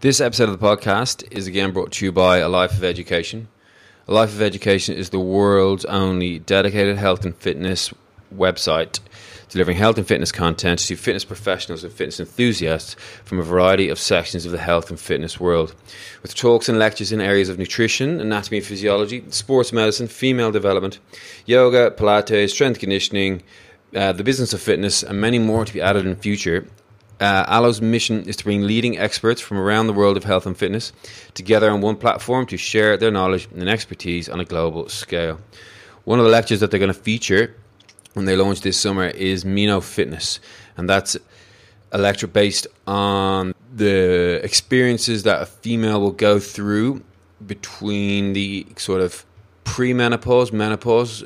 This episode of the podcast is again brought to you by A Life of Education. A Life of Education is the world's only dedicated health and fitness website delivering health and fitness content to fitness professionals and fitness enthusiasts from a variety of sections of the health and fitness world. With talks and lectures in areas of nutrition, anatomy and physiology, sports medicine, female development, yoga, Pilates, strength conditioning, uh, the business of fitness, and many more to be added in future. Uh, Alo's mission is to bring leading experts from around the world of health and fitness together on one platform to share their knowledge and expertise on a global scale. One of the lectures that they're going to feature when they launch this summer is Meno Fitness, and that's a lecture based on the experiences that a female will go through between the sort of pre-menopause, menopause,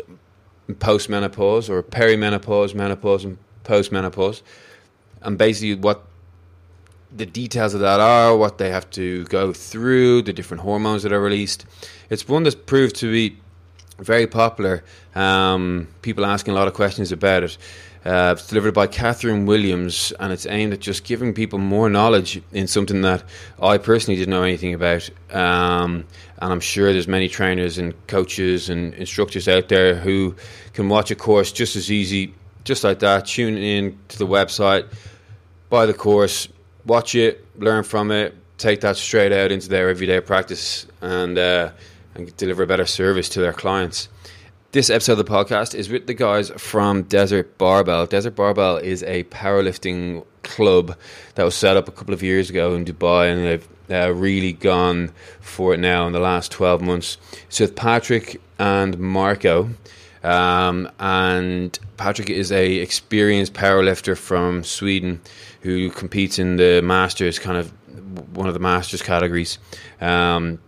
post-menopause, or perimenopause, menopause, and post-menopause, and basically what the details of that are, what they have to go through, the different hormones that are released. It's one that's proved to be very popular. Um, people asking a lot of questions about it. Uh, it's delivered by Catherine Williams, and it's aimed at just giving people more knowledge in something that I personally didn't know anything about. Um, and I'm sure there's many trainers and coaches and instructors out there who can watch a course just as easy, just like that. Tune in to the website, buy the course, watch it, learn from it, take that straight out into their everyday practice, and uh, and deliver a better service to their clients. This episode of the podcast is with the guys from Desert Barbell. Desert Barbell is a powerlifting club that was set up a couple of years ago in Dubai, and they've uh, really gone for it now in the last 12 months. So, with Patrik and Marco, um, and Patrik is a experienced powerlifter from Sweden who competes in the masters, kind of one of the masters categories. Um,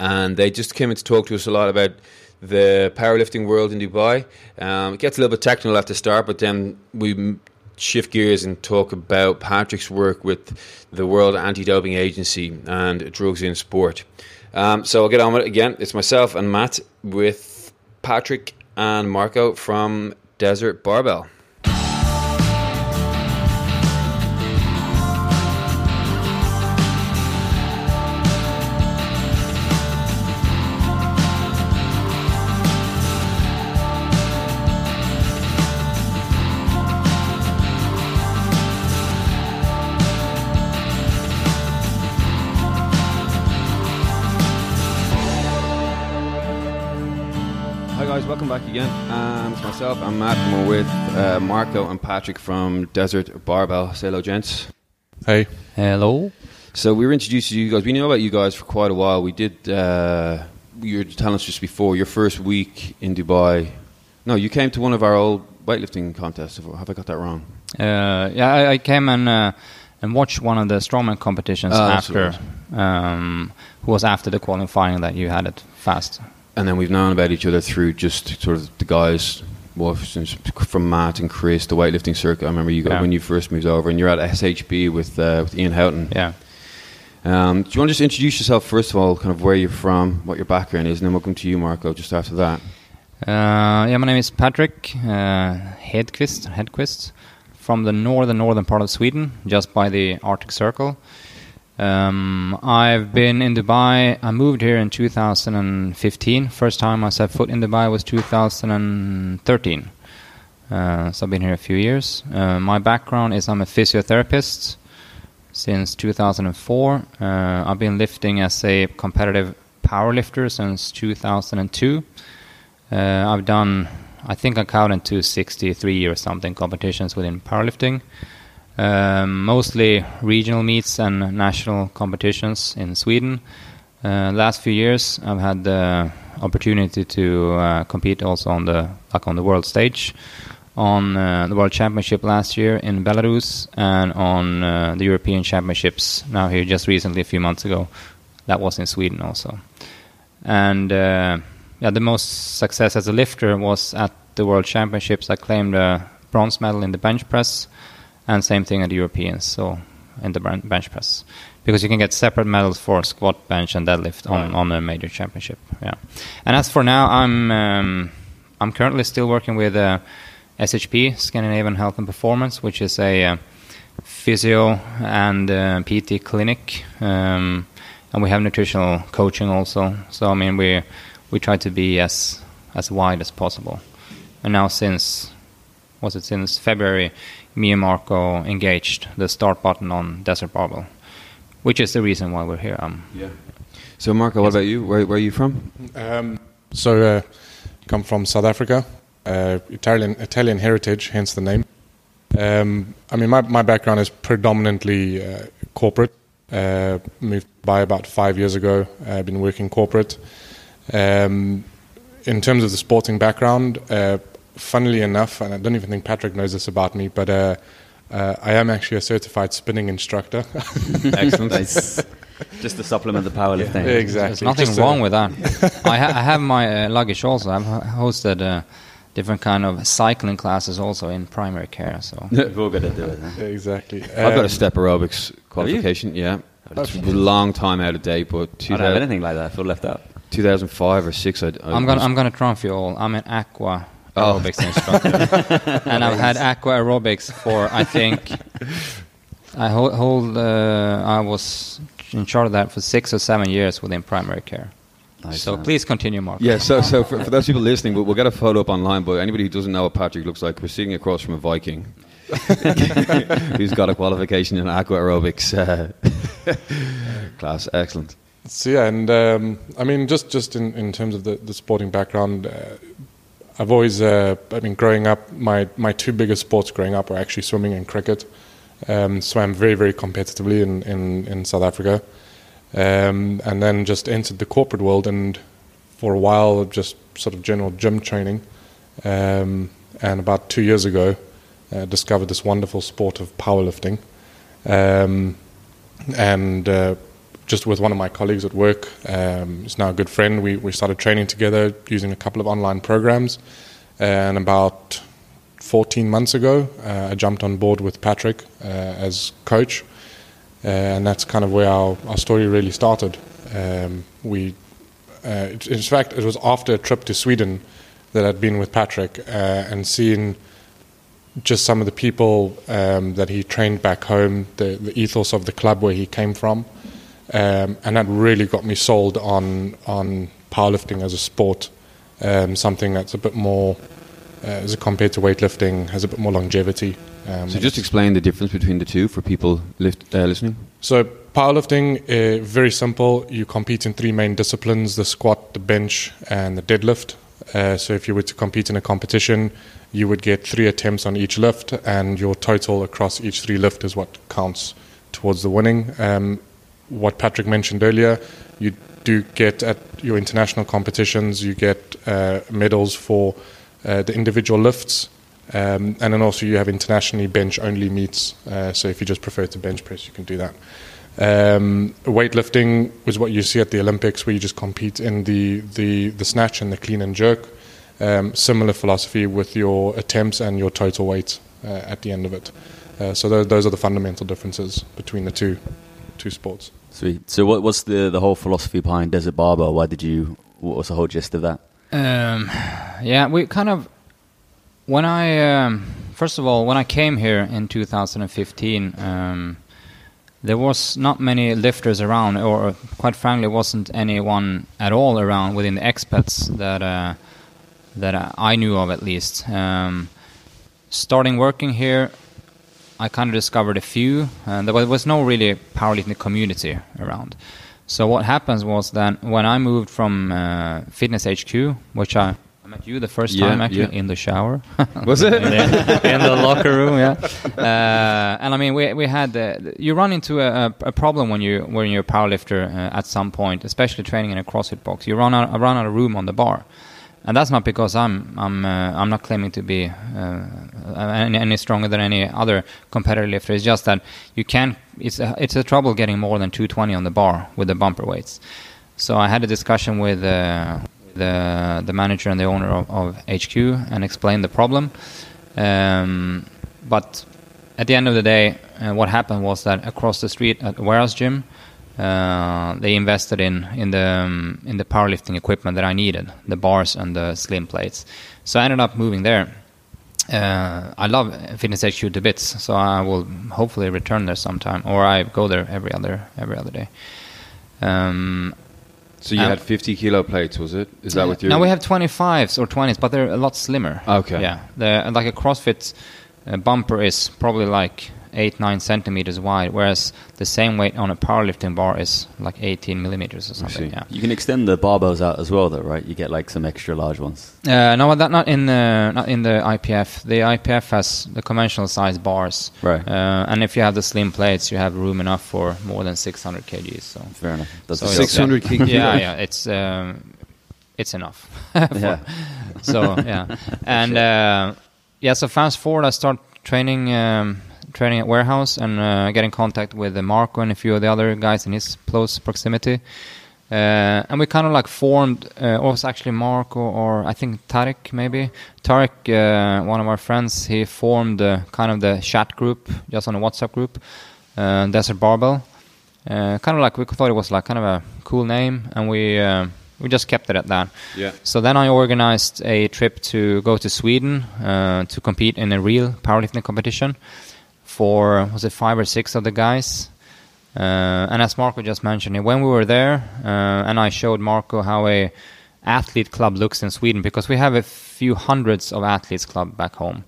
and they just came in to talk to us a lot about the powerlifting world in Dubai. Um, it gets a little bit technical at the start, but then we shift gears and talk about Patrik's work with the World Anti-Doping Agency and drugs in sport. Um, so I'll get on with it again. It's myself and Matt with Patrik and Marco from Desert Barbell. Back again. And it's myself, I'm Matt, and we're with uh, Marco and Patrik from Desert Barbell. Say hello, gents. Hey. Hello. So we were introduced to you guys. We knew about you guys for quite a while. We did. Uh, you were telling us just before your first week in Dubai. No, you came to one of our old weightlifting contests. Have I got that wrong? Uh, yeah, I, I, came and uh, and watched one of the strongman competitions oh, after. Um, who was after the qualifying that you had it fast and then we've known about each other through just sort of the guys well, from Matt and Chris, the weightlifting circuit. I remember you yeah. when you first moved over, and you're at SHP with uh, with Ian Houghton. Yeah. Um, do you want to just introduce yourself first of all, kind of where you're from, what your background is, and then we'll come to you, Marco, just after that. Uh, yeah, my name is Patrik uh, Hedqvist, Hedqvist, from the northern northern part of Sweden, just by the Arctic Circle. Um, I've been in Dubai. I moved here in 2015. First time I set foot in Dubai was 2013. Uh, so I've been here a few years. Uh, my background is I'm a physiotherapist since 2004. Uh, I've been lifting as a competitive powerlifter since 2002. Uh, I've done, I think I counted to 63 or something competitions within powerlifting. Um, mostly regional meets and national competitions in Sweden. Uh, last few years, I've had the opportunity to uh, compete also on the like on the world stage, on uh, the World Championship last year in Belarus, and on uh, the European Championships now here just recently a few months ago. That was in Sweden also, and uh, yeah, the most success as a lifter was at the World Championships. I claimed a bronze medal in the bench press and same thing at the Europeans. So in the bench press, because you can get separate medals for squat, bench, and deadlift on right. on a major championship. Yeah, and as for now, I'm um, I'm currently still working with uh, SHP Scandinavian Health and Performance, which is a uh, physio and uh, PT clinic, um, and we have nutritional coaching also. So I mean, we we try to be as as wide as possible. And now since was it since February, me and Marco engaged the start button on Desert Barbell, which is the reason why we're here. Um, yeah. So Marco, what about you? Where, where are you from? Um, so, uh, come from South Africa, uh, Italian Italian heritage, hence the name. Um, I mean, my my background is predominantly uh, corporate. Uh, moved by about five years ago. I've been working corporate. Um, in terms of the sporting background, uh, funnily enough, and I don't even think Patrik knows this about me, but uh, uh, I am actually a certified spinning instructor. Excellent. Just to supplement the powerlifting. Yeah, exactly. There's nothing Just, wrong uh, with that. I, ha- I have my uh, luggage also. I've ho- hosted uh, different kind of cycling classes also in primary care. So We've all got to do it. Huh? Exactly. I've got Um, a step aerobics qualification. Yeah, it's a long time out of date, but I don't have anything like that. I feel left out. 2005 or six. I, I I'm gonna was- I'm gonna trump you all. I'm an aqua Oh. aerobics instructor, and I've had aqua aerobics for I think I hold, hold uh, I was in charge of that for six or seven years within primary care. Nice, so man. please continue, Mark. Yeah, so so for, for those people listening, we'll, we'll get a photo up online. But anybody who doesn't know what Patrik looks like, we're sitting across from a Viking who's got a qualification in aqua aerobics uh, class. Excellent. So yeah, and um, I mean, just just in, in terms of the, the sporting background, uh, I've always, uh, I mean, growing up, my my two biggest sports growing up were actually swimming and cricket. Um, swam very very competitively in in, in South Africa, um, and then just entered the corporate world, and for a while just sort of general gym training, um, and about two years ago, uh, discovered this wonderful sport of powerlifting. Um, and uh, just with one of my colleagues at work, um, he's now a good friend. We we started training together using a couple of online programs, and about 14 months ago, uh, I jumped on board with Patrik uh, as coach, uh, and that's kind of where our, our story really started. Um, we, uh, in fact, it was after a trip to Sweden that I'd been with Patrik uh, and seen just some of the people um, that he trained back home, the, the ethos of the club where he came from, um, and that really got me sold on on powerlifting as a sport, um, something that's a bit more, uh, as compared to weightlifting, has a bit more longevity. Um, So just explain the difference between the two for people lift, uh, listening. so powerlifting, uh, very simple. You compete in three main disciplines: the squat, the bench, and the deadlift. Uh, so if you were to compete in a competition, you would get three attempts on each lift, and your total across each three lift is what counts towards the winning. Um, what Patrik mentioned earlier, you do get at your international competitions, you get uh, medals for uh, the individual lifts, um, and then also you have internationally bench only meets. Uh, so if you just prefer to bench press, you can do that. Um, weightlifting was what you see at the Olympics, where you just compete in the, the, the snatch and the clean and jerk. Um, similar philosophy with your attempts and your total weight uh, at the end of it. Uh, so those, those are the fundamental differences between the two two sports. Sweet. So, what, what's the, the whole philosophy behind Desert Barbell? Why did you? What was the whole gist of that? Um, yeah, we kind of when I um, first of all when I came here in 2015, um, there was not many lifters around, or quite frankly, wasn't anyone at all around within the expats that uh, that I knew of at least. Um, starting working here, I kind of discovered a few, and there was no really powerlifting community around. So what happens was that when I moved from uh, Fitness HQ, which I, I met you the first Yeah, time actually yeah. in the shower, Was it? in, the, in the locker room, yeah. Uh, and I mean, we we had uh, you run into a, a, problem when you when you're a powerlifter uh, at some point, especially training in a CrossFit box. You run out run out of room on the bar, and that's not because I'm I'm uh, I'm not claiming to be uh, any, any stronger than any other competitor lifter. It's just that you can't. It's a, it's a trouble getting more than 220 on the bar with the bumper weights. So I had a discussion with uh, the the manager and the owner of, of HQ and explained the problem. Um, but at the end of the day, uh, what happened was that across the street at Warehouse Gym, uh, they invested in in the um, in the powerlifting equipment that I needed, the bars and the slim plates. So I ended up moving there, uh, I love Fitness HQ to bits, so I will hopefully return there sometime, or I go there every other every other day. Um, So you Um, had 50 kilo plates, was it? Is that with your? No, we have 25s or 20s, but they're a lot slimmer. Okay. Yeah, the like a CrossFit uh, bumper is probably like eight nine centimeters wide, whereas the same weight on a powerlifting bar is like 18 millimeters or something. Yeah. You can extend the barbells out as well, though, right? You get like some extra large ones. Uh, no, that not in the not in the IPF. The IPF has the conventional size bars, Right. Uh, and if you have the slim plates, you have room enough for more than 600 kgs. So, Fair enough. That's so the it's, uh, 600 kilos. Yeah, yeah, it's um, it's enough. Yeah. so yeah, and uh, yeah. So fast forward, I start training um, training at warehouse and uh, get in contact with uh, Marco and a few of the other guys in his close proximity. Uh, and we kind of like formed, uh, was actually Marco or I think Tarek maybe. Tarek, uh, one of our friends, he formed uh, kind of the chat group just on a WhatsApp group, uh, Desert Barbell. Uh, kind of like we thought it was like kind of a cool name, and we we just kept it at that. Yeah. So then I organized a trip to go to Sweden uh, to compete in a real powerlifting competition for was it five or six of the guys. Uh, and as Marco just mentioned, when we were there, uh, and I showed Marco how a athlete club looks in Sweden because we have a few hundreds of athletes club back home.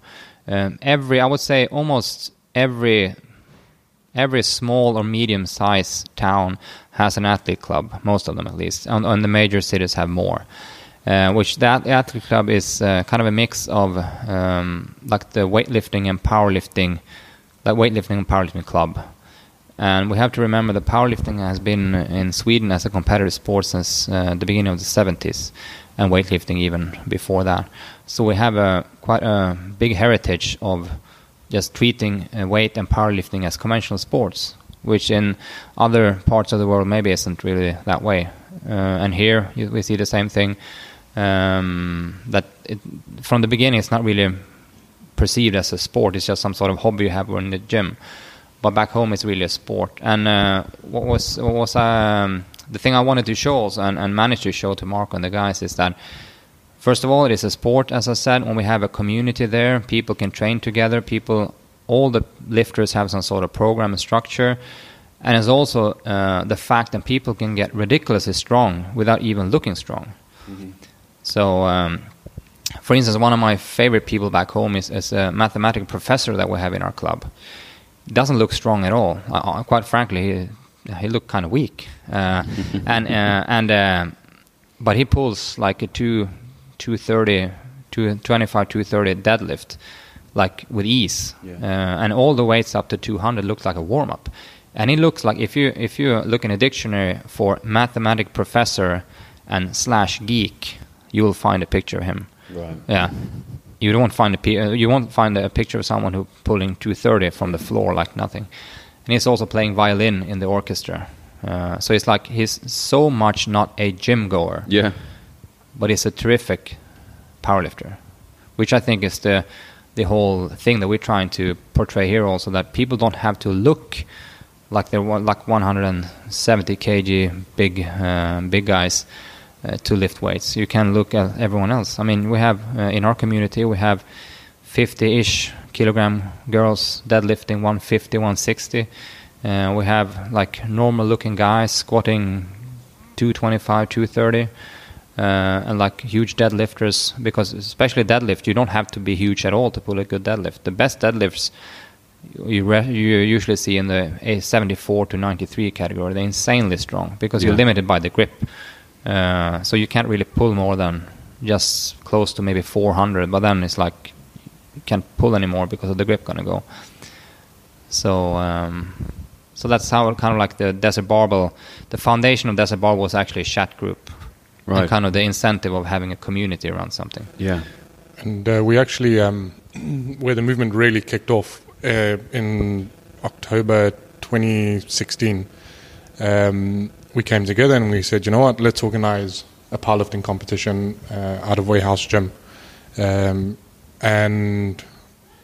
Um, every, I would say, almost every every small or medium sized town has an athlete club, most of them at least, and, and the major cities have more. Uh, which that athlete club is uh, kind of a mix of um, like the weightlifting and powerlifting, like weightlifting and powerlifting club. And we have to remember that powerlifting has been in Sweden as a competitive sport since uh, the beginning of the 70s, and weightlifting even before that. So we have a quite a big heritage of just treating uh, weight and powerlifting as conventional sports, which in other parts of the world maybe isn't really that way. Uh, and here we see the same thing. Um, that it, from the beginning it's not really perceived as a sport; it's just some sort of hobby you have in the gym. But back home it's really a sport. And uh, what was what was um, the thing I wanted to show also and, and managed to show to Marco and the guys is that First of all, it is a sport, as I said. When we have a community there, people can train together. People, all the lifters have some sort of program and structure, and it's also uh, the fact that people can get ridiculously strong without even looking strong. So, um, for instance, one of my favorite people back home is, is a mathematics professor that we have in our club. Doesn't look strong at all. Uh, quite frankly, he, he looked kind of weak, uh, and uh, and uh, but he pulls like a two 230 225 230 deadlift like with ease Yeah. uh, and all the weights up to 200 looks like a warm up and it looks like if you if you look in a dictionary for mathematic professor and slash geek you will find a picture of him Right. yeah you don't find a you won't find a picture of someone who pulling 230 from the floor like nothing and he's also playing violin in the orchestra uh, so it's like he's so much not a gym goer Yeah. but he's a terrific powerlifter, which I think is the the whole thing that we're trying to portray here. Also, that people don't have to look like they're like 170 kg big uh, big guys to lift weights. You can look at everyone else. I mean, we have uh, in our community we have 50-ish kilogram girls deadlifting 150, 160. Uh, we have like normal-looking guys squatting 225, 230 uh, and like huge deadlifters because especially deadlift you don't have to be huge at all to pull a good deadlift the best deadlifts you, re- you usually see in the A 74 to 93 category they're insanely strong because you're limited by the grip uh, so you can't really pull more than just close to maybe 400 but then it's like you can't pull anymore because of the grip gonna go so um, so that's how kind of like the desert barbell the foundation of desert barbell was actually a chat group Right. and kind of the incentive of having a community around something. Yeah. And uh, we actually, um, where the movement really kicked off uh, in October 2016, um, we came together and we said, you know what, let's organize a powerlifting competition uh, out of Warehouse Gym. Um, and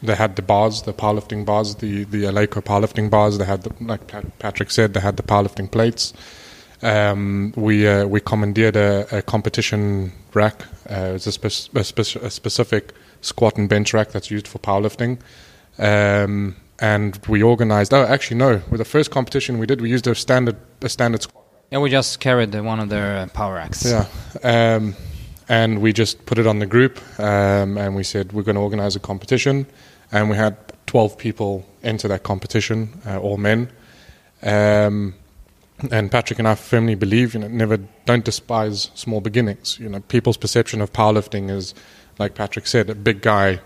they had the bars, the powerlifting bars, the, the Eleiko powerlifting bars. They had, the, like Patrik said, they had the powerlifting plates. Um, we uh, we commandeered a, a competition rack. Uh, it's a, spec- a, spec- a specific squat and bench rack that's used for powerlifting. Um, and we organized. Oh, actually, no. With the first competition we did, we used a standard a standard squat. Yeah, we just carried one of their uh, power racks. Yeah. Um, and we just put it on the group, um, and we said we're going to organize a competition, and we had 12 people enter that competition, uh, all men. Um, and Patrik and I firmly believe, you know, never don't despise small beginnings. You know, people's perception of powerlifting is, like Patrik said, a big guy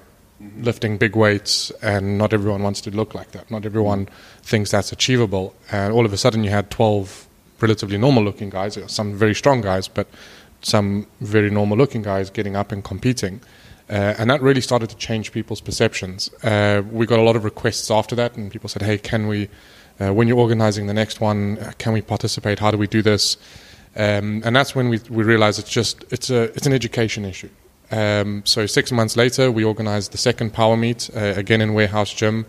lifting big weights, and not everyone wants to look like that. Not everyone thinks that's achievable. And all of a sudden, you had 12 relatively normal-looking guys, some very strong guys, but some very normal-looking guys getting up and competing. Uh, and that really started to change people's perceptions. Uh, we got a lot of requests after that, and people said, "Hey, can we, uh, when you're organizing the next one, uh, can we participate? How do we do this?" Um, and that's when we, we realized it's just it's a it's an education issue. Um, so six months later, we organized the second power meet uh, again in warehouse gym.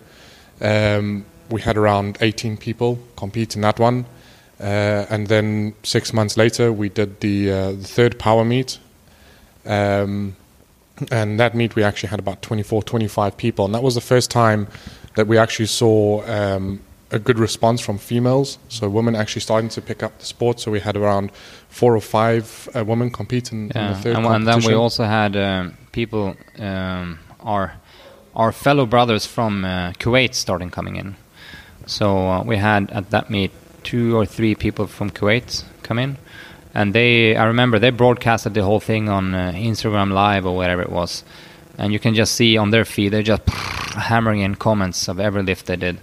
Um, we had around 18 people compete in that one, uh, and then six months later, we did the, uh, the third power meet. Um, and that meet, we actually had about 24, 25 people, and that was the first time that we actually saw um, a good response from females. So women actually starting to pick up the sport. So we had around four or five uh, women compete in, in the third and, and then we also had um, people, um, our our fellow brothers from uh, Kuwait, starting coming in. So uh, we had at that meet two or three people from Kuwait come in, and they I remember they broadcasted the whole thing on uh, Instagram Live or whatever it was, and you can just see on their feed they're just hammering in comments of every lift they did.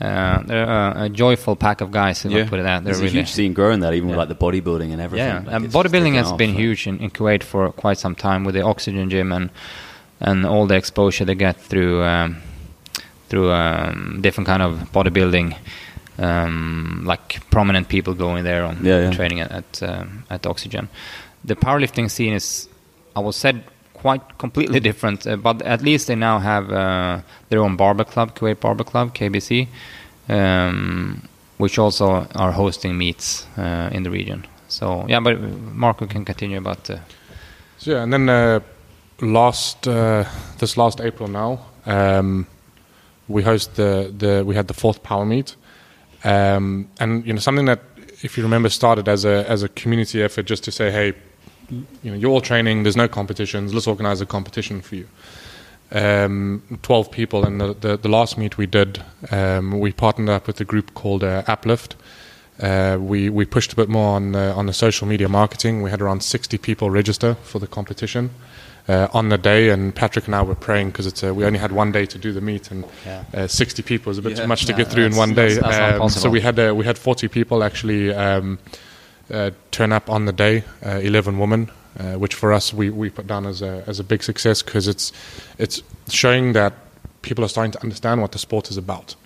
Uh, they're a, a joyful pack of guys. If I Yeah. put it that. They're There's a really huge scene growing there, even Yeah. with like the bodybuilding and everything. yeah, Like, and bodybuilding has off, been like- huge in, in Kuwait for quite some time with the oxygen gym and and all the exposure they get through um, through um, different kind of bodybuilding, um, like prominent people going there on Yeah, yeah. training at at, um, at oxygen. The powerlifting scene is, I was said, quite completely different. Uh, but at least they now have uh, their own barbell club, Kuwait Barbell Club (KBC), um, which also are hosting meets uh, in the region. So yeah, but Marco can continue about the. So yeah, and then uh, last uh, this last April now, um, we host the, the we had the fourth power meet, um, and you know something that if you remember started as a as a community effort just to say, hey, you know, you're all training. There's no competitions. Let's organize a competition for you. Um, Twelve people, and the, the the last meet we did, um, we partnered up with a group called uh, Uplift. Uh, we we pushed a bit more on uh, on the social media marketing. We had around 60 people register for the competition uh, on the day, and Patrik and I were praying because we only had one day to do the meet, and Yeah. uh, 60 people is a bit Yeah. too much to Yeah, get through in one day. that's- that's Um, so we had uh, we had 40 people actually um, uh, turn up on the day, uh, 11 women, uh, which for us we, we put down as a as a big success because it's it's showing that people are starting to understand what the sport is about.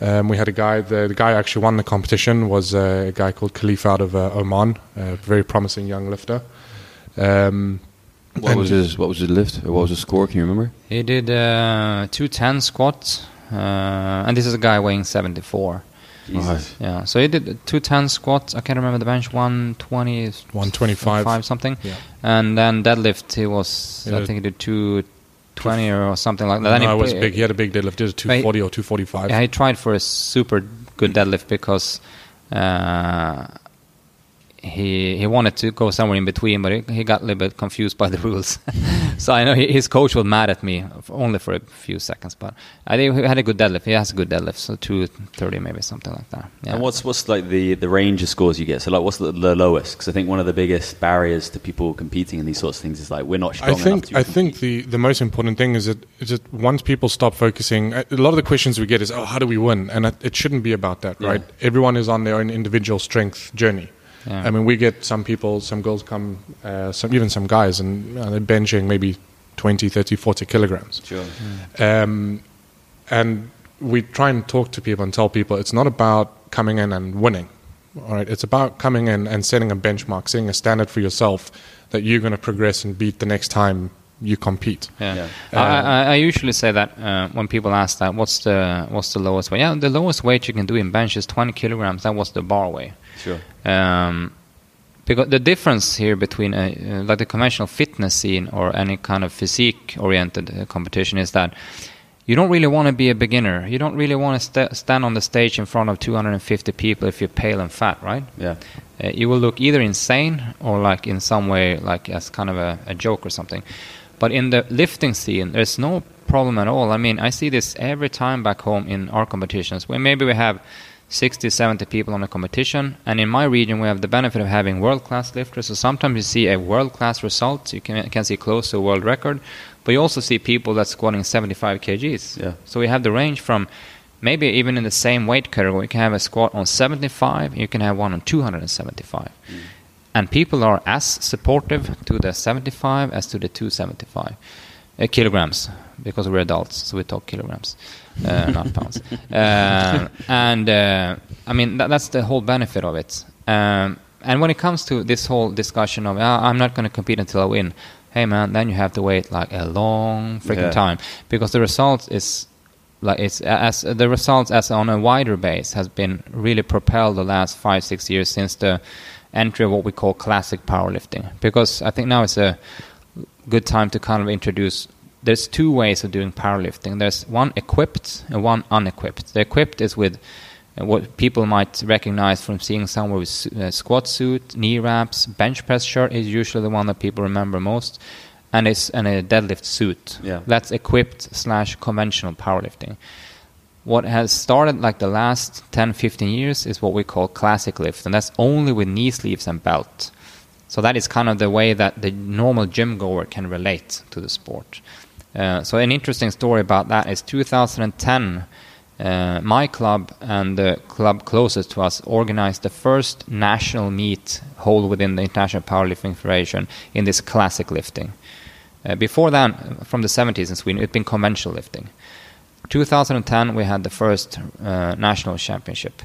Um, we had a guy. The, the guy who actually won the competition was a guy called Khalifa out of uh, Oman, a very promising young lifter. Um, What and- was his What was his lift? Or what was his score? Can you remember? He did uh, 210 squats, uh, and this is a guy weighing 74. Right. Yeah, so he did 210 squats. I can't remember the bench, 120, 125. five something. Yeah. And then deadlift, he was, Yeah. I think he did 220 or something like that. Then no, he it was big. He had a big deadlift. He did 240 or 245. Yeah, he tried for a super good deadlift because uh, he he wanted to go somewhere in between, but he, he got a little bit confused by the rules. so I know he, his coach was mad at me only for a few seconds, but I think he had a good deadlift. He has a good deadlift, so two thirty maybe something like that. Yeah. And what's what's like the, the range of scores you get? So like, what's the, the lowest? Because I think one of the biggest barriers to people competing in these sorts of things is like we're not I strong enough think to I think the, the most important thing is that, is that once people stop focusing, a lot of the questions we get is, oh, how do we win? And it, it shouldn't be about that, Yeah. right? Everyone is on their own individual strength journey. Yeah. I mean, we get some people, some girls come, uh, some even some guys, and you know, they're benching maybe 20, 30, 40 kilograms. Sure. Um, and we try and talk to people and tell people it's not about coming in and winning. All right, it's about coming in and setting a benchmark, setting a standard for yourself that you're going to progress and beat the next time you compete. Yeah, Yeah. I, I, I usually say that uh, when people ask that, what's the what's the lowest weight? Yeah, the lowest weight you can do in bench is 20 kilograms. That was the bar weight. Sure. Um, because the difference here between a, uh, like the conventional fitness scene or any kind of physique oriented uh, competition is that you don't really want to be a beginner. You don't really want to st- stand on the stage in front of 250 people if you're pale and fat, right? Yeah. Uh, you will look either insane or like in some way like as kind of a, a joke or something. But in the lifting scene, there's no problem at all. I mean, I see this every time back home in our competitions where maybe we have 60, 70 people on a competition. And in my region, we have the benefit of having world class lifters. So sometimes you see a world class result, you can, can see close to a world record, but you also see people that's squatting 75 kgs. Yeah. So we have the range from maybe even in the same weight category, you can have a squat on 75, you can have one on 275. And people are as supportive to the 75 as to the 275 uh, kilograms because we're adults, so we talk kilograms, not pounds. Um, and uh, I mean, that, that's the whole benefit of it. Um, and when it comes to this whole discussion of, "Ah, I'm not going to compete until I win, hey man, then you have to wait like a long freaking Yeah. time because the result is like it's as the results as on a wider base has been really propelled the last five six years since the entry of what we call classic powerlifting because I think now it's a good time to kind of introduce there's two ways of doing powerlifting. There's one equipped and one unequipped. The equipped is with uh, what people might recognize from seeing someone with uh, squat suit knee wraps bench press shirt is usually the one that people remember most and it's and a deadlift suit. Yeah. that's equipped slash conventional powerlifting. What has started like the last 10 15 years is what we call classic lift and that's only with knee sleeves and belt. So that is kind of the way that the normal gym goer can relate to the sport uh, so an interesting story about that is 2010 uh, my club and the club closest to us organized the first national meet held within the International Powerlifting Federation in this classic lifting. Uh, before that, from the 70s in Sweden, it's been conventional lifting. 2010, we had the first uh, national championship.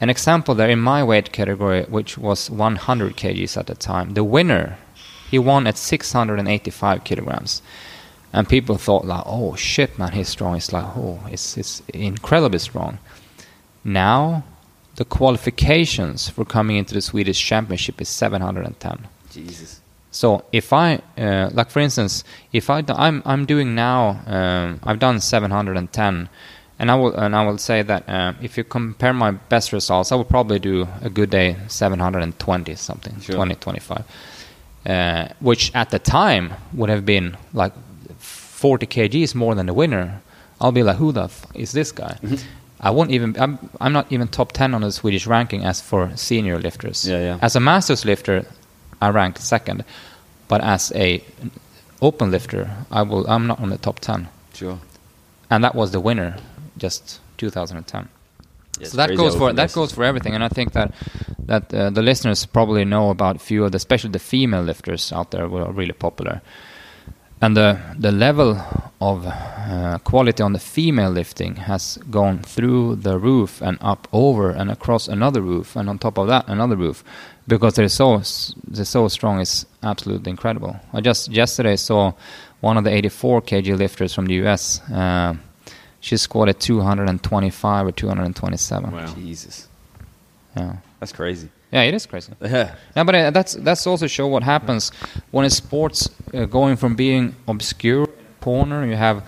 An example there in my weight category, which was 100 kgs at the time, the winner, he won at 685 kilograms. And people thought like, oh shit, man, he's strong. It's like, oh, it's, it's incredibly strong. Now, the qualifications for coming into the Swedish championship is 710. Jesus. So if I, uh, like for instance, if I, I'm I'm doing now, um, I've done 710, and I will and I will say that uh, if you compare my best results, I will probably do a good day 720 something, Sure. 20 25, uh, which at the time would have been like 40 kgs more than the winner. I'll be like, who the f- is this guy? I won't even. I'm, I'm not even top 10 on the Swedish ranking as for senior lifters. Yeah, yeah. As a masters lifter, I ranked second, but as a open lifter, I will. I'm not on the top 10, Sure. and that was the winner, just 2010. Yeah, so that goes for that goes for everything, and I think that that uh, the listeners probably know about a few of the, especially the female lifters out there, were really popular. And the the level of uh, quality on the female lifting has gone through the roof and up over and across another roof, and on top of that another roof, because they're so they're so strong. It's absolutely incredible. I just yesterday saw one of the 84 kg lifters from the US. Uh, she squatted 225 or 227. Wow. Jesus. Yeah. That's crazy. Yeah, it is crazy. Yeah. Yeah, but uh, that's that's also show what happens when a sport's uh, going from being obscure corner. You have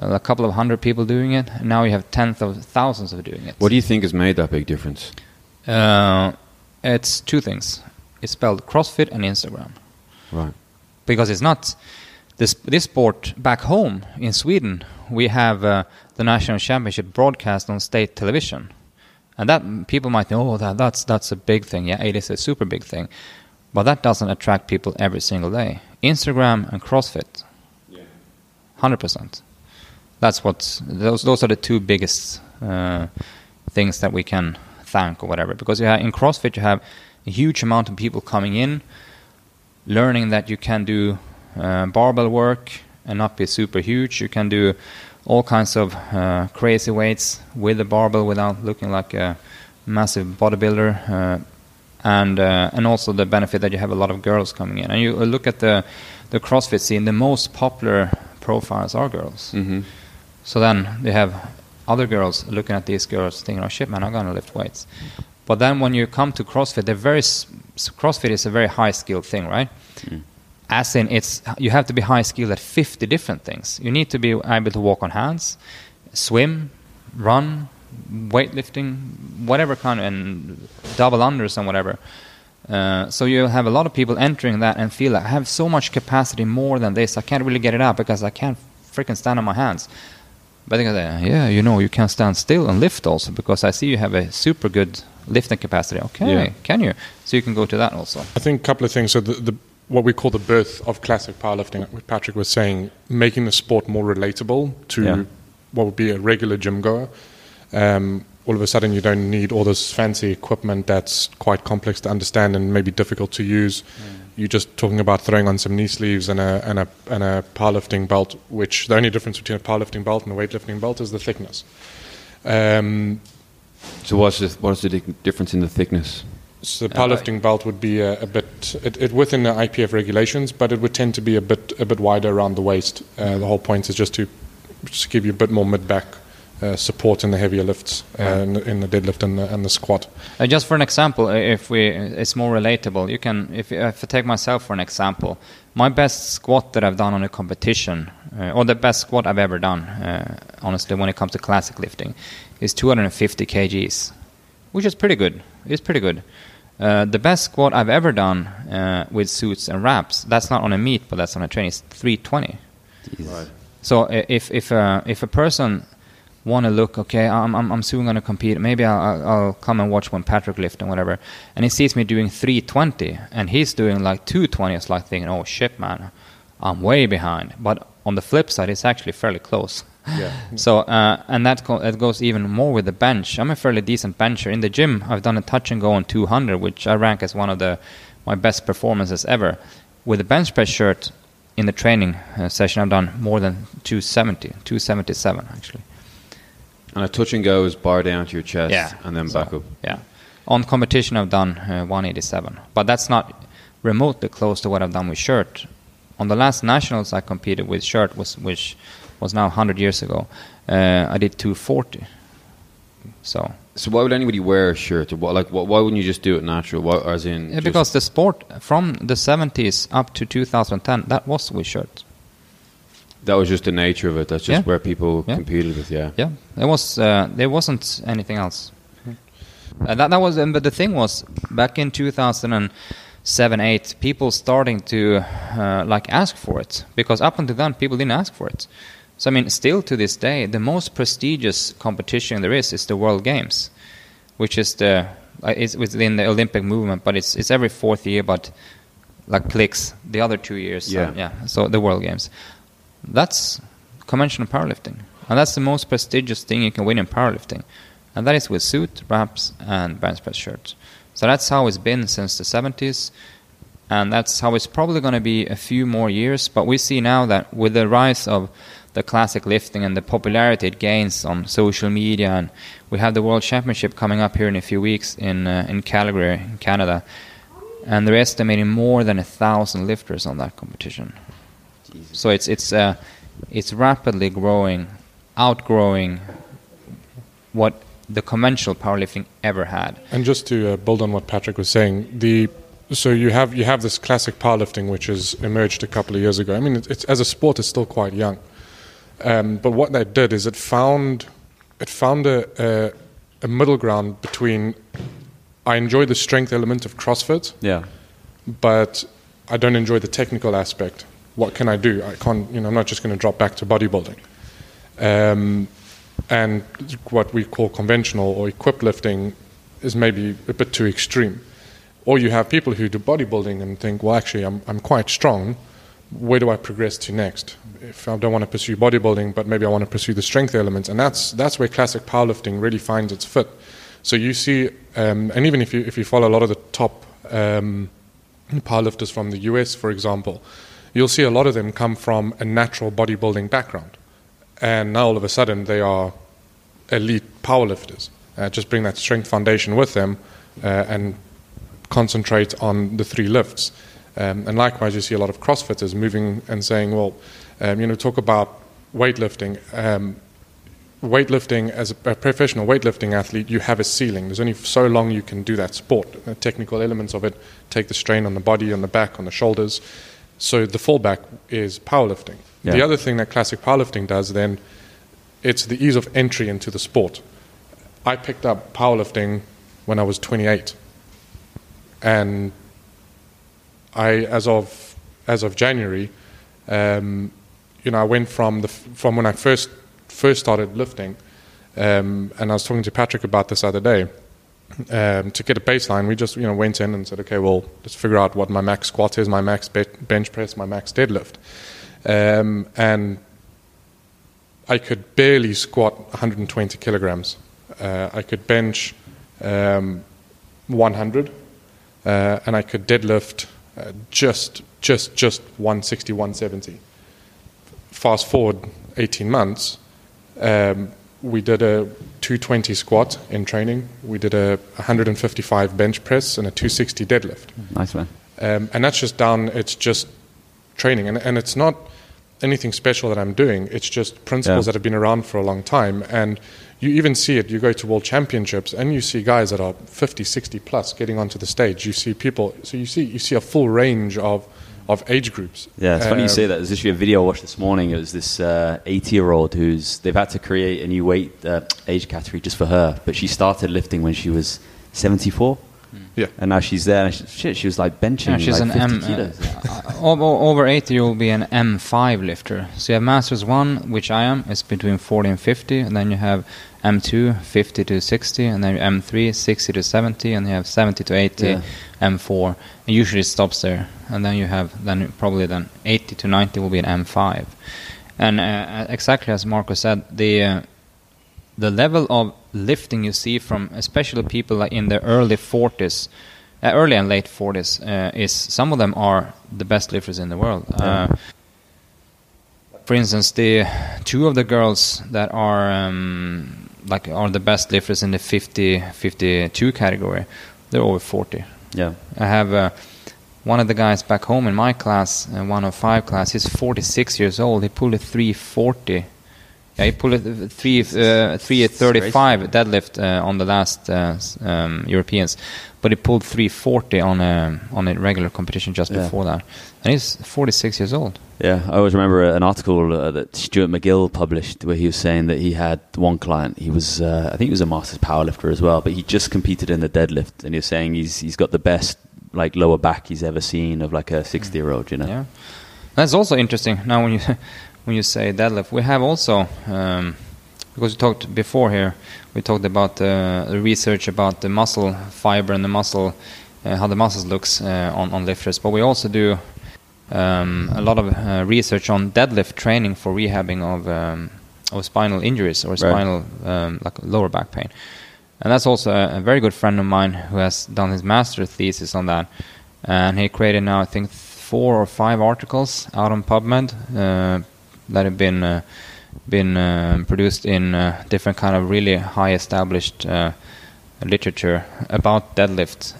uh, a couple of hundred people doing it, and now you have tens of thousands of doing it. What do you think has made that big difference? Uh, it's two things. It's spelled CrossFit and Instagram Right. because it's not this this sport back home in Sweden. We have uh, the national championship broadcast on state television, and that people might think, oh, that that's that's a big thing. Yeah, it is a super big thing, but that doesn't attract people every single day. Instagram and CrossFit, hundred percent. That's what those those are the two biggest uh, things that we can thank or whatever. Because you have, in CrossFit you have a huge amount of people coming in, learning that you can do uh, barbell work and not be super huge. You can do all kinds of uh, crazy weights with a barbell without looking like a massive bodybuilder. Uh, and uh, and also the benefit that you have a lot of girls coming in. And you uh, look at the the CrossFit scene. The most popular profiles are girls. Mm-hmm. So then they have other girls looking at these girls thinking, oh shit, man, I'm going to lift weights. But then when you come to CrossFit, they're very CrossFit is a very high skilled thing, right? As in, it's you have to be high skilled at 50 different things. You need to be able to walk on hands, swim, run, weightlifting, whatever kind, and double unders and whatever. Uh, so you'll have a lot of people entering that and feel like I have so much capacity more than this. I can't really get it up because I can't freaking stand on my hands. But they go, yeah, you know, you can stand still and lift also because I see you have a super good lifting capacity. Okay, Yeah. can you? So you can go to that also. I think a couple of things. So the, the what we call the birth of classic powerlifting, what Patrik was saying, making the sport more relatable to Yeah. what would be a regular gym goer. Um, all of a sudden, you don't need all this fancy equipment that's quite complex to understand and maybe difficult to use. You're just talking about throwing on some knee sleeves and a, and a and a powerlifting belt. Which the only difference between a powerlifting belt and a weightlifting belt is the thickness. Um, So what's the, what's the difference in the thickness? So the powerlifting belt would be a, a bit it, it within the IPF regulations, but it would tend to be a bit a bit wider around the waist. Uh, the whole point is just to just give you a bit more mid back uh, support in the heavier lifts, uh, in, the, in the deadlift and the, and the squat. Uh, just for an example, uh, if we, it's more relatable. You can, if, if I take myself for an example, my best squat that I've done on a competition, uh, or the best squat I've ever done, uh, honestly, when it comes to classic lifting, is 250 kgs, which is pretty good. It's pretty good. Uh, the best squat I've ever done uh, with suits and wraps, that's not on a meet, but that's on a training, is 320. So if if uh, if a person want to look, okay, I'm I'm, I'm soon going to compete. Maybe I'll, I'll I'll come and watch when Patrik lift and whatever, and he sees me doing 320 and he's doing like 220. It's like thinking, oh shit, man, I'm way behind. But on the flip side, it's actually fairly close. Yeah. So uh, and that go- that goes even more with the bench. I'm a fairly decent bencher in the gym. I've done a touch and go on 200, which I rank as one of the my best performances ever. With the bench press shirt in the training uh, session, I've done more than 270, 277 actually. And a touch and go is bar down to your chest Yeah. and then So, back up. Yeah. On competition, I've done uh, 187, but that's not remotely close to what I've done with shirt. On the last nationals I competed with shirt was which was now 100 years ago. Uh, I did 240. So So why would anybody wear a shirt? Like, wh why wouldn't you just do it natural? Why, as in, Yeah, because the sport from the 70s up to 2010 that was with shirts. that was just the nature of it. That's just Yeah. where people Yeah. competed with. Yeah. Yeah, there was uh, there wasn't anything else. Uh, that that was, um, but the thing was back in 2007, eight, people starting to uh, like ask for it because up until then people didn't ask for it. So I mean, still to this day, the most prestigious competition there is is the World Games, which is the uh, it's within the Olympic movement, but it's it's every fourth year, but like clicks the other two years. Yeah. uh, yeah. So the World Games, that's conventional powerlifting, and that's the most prestigious thing you can win in powerlifting, and that is with suit, wraps, and bench press shirts. So that's how it's been since the 70s, and that's how it's probably going to be a few more years. But we see now that with the rise of the classic lifting and the popularity it gains on social media, and we have the World Championship coming up here in a few weeks in uh, in Calgary, in Canada, and they're estimating more than a thousand lifters on that competition. So it's it's uh, it's rapidly growing, outgrowing what the conventional powerlifting ever had. And just to uh, build on what Patrik was saying, the so you have you have this classic powerlifting which has emerged a couple of years ago. I mean, it's, it's as a sport, it's still quite young. Um, but what that did is it found it found a, a, a middle ground between I enjoy the strength element of CrossFit, Yeah. but I don't enjoy the technical aspect. What can I do? I can't. You know, I'm not just going to drop back to bodybuilding. Um, and what we call conventional or equipped lifting is maybe a bit too extreme. Or you have people who do bodybuilding and think, well, actually, I'm, I'm quite strong. Where do I progress to next? If I don't want to pursue bodybuilding, but maybe I want to pursue the strength elements, and that's that's where classic powerlifting really finds its fit. So you see, um, and even if you if you follow a lot of the top um, powerlifters from the US, for example, you'll see a lot of them come from a natural bodybuilding background, and now all of a sudden they are elite powerlifters. Uh, just bring that strength foundation with them, uh, and concentrate on the three lifts. Um, and likewise, you see a lot of CrossFitters moving and saying, well, um, you know, talk about weightlifting. Um, weightlifting, as a, a professional weightlifting athlete, you have a ceiling. There's only so long you can do that sport. The technical elements of it take the strain on the body, on the back, on the shoulders. So the fallback is powerlifting. Yeah. The other thing that classic powerlifting does then, it's the ease of entry into the sport. I picked up powerlifting when I was 28, and I, as of as of January, um, you know, I went from the from when I first first started lifting, um, and I was talking to Patrik about this other day. Um, to get a baseline, we just you know went in and said, okay, well, let's figure out what my max squat is, my max be- bench press, my max deadlift, um, and I could barely squat 120 kilograms. Uh, I could bench um, 100, uh, and I could deadlift uh, just just just 160, 170. Fast forward 18 months, um, we did a 220 squat in training. We did a 155 bench press and a 260 deadlift. Nice man. Um, and that's just down, it's just training. And, and it's not anything special that I'm doing, it's just principles Yeah. that have been around for a long time. And you even see it, you go to world championships and you see guys that are 50, 60 plus getting onto the stage. You see people, so you see, you see a full range of, of age groups. Yeah, it's funny you Um, say that. There's actually a video I watched this morning. It was this 80 year old who's they've had to create a new weight uh, age category just for her, but she started lifting when she was 74. Yeah. And now she's there, and she, shit, she was like benching Yeah, she's like an 50 M. kilos. Uh, over, over 80, you'll be an M5 lifter. So you have Masters 1, which I am, It's between 40 and 50. And then you have M2, 50 to 60. And then M3, 60 to 70. And you have 70 to 80, Yeah. M4. And usually it stops there. And then you have, then probably then 80 to 90 will be an M5. And uh, exactly as Marco said, the. Uh, the level of lifting you see from especially people like in their early 40s uh, early and late 40s uh, is some of them are the best lifters in the world uh, for instance the two of the girls that are um, like are the best lifters in the 50 52 category they're over 40 Yeah. I have uh, one of the guys back home in my class, uh, one of five class. He's 46 years old. He pulled a 340. Yeah, he pulled a three uh, 335 deadlift uh, on the last uh, um, Europeans, but he pulled 340 on a on a regular competition just Yeah. before that, and he's 46 years old. Yeah, I always remember an article uh, that Stuart McGill published where he was saying that he had one client. He was, uh, I think, he was a masters powerlifter as well, but he just competed in the deadlift, and he was saying he's he's got the best like lower back he's ever seen of like a sixty year old. You know. Yeah, that's also interesting. Now, when you when you say deadlift, we have also um, because we talked before here, we talked about uh, the research about the muscle fiber and the muscle, uh, how the muscles looks uh, on on lifters. But we also do um, a lot of uh, research on deadlift training for rehabbing of um, of spinal injuries or Right. spinal um, like lower back pain. And that's also a, a very good friend of mine who has done his master thesis on that. And he created now, I think, four or five articles out on PubMed uh, that have been uh, been uh, produced in uh, different kind of really high established uh, literature about deadlifts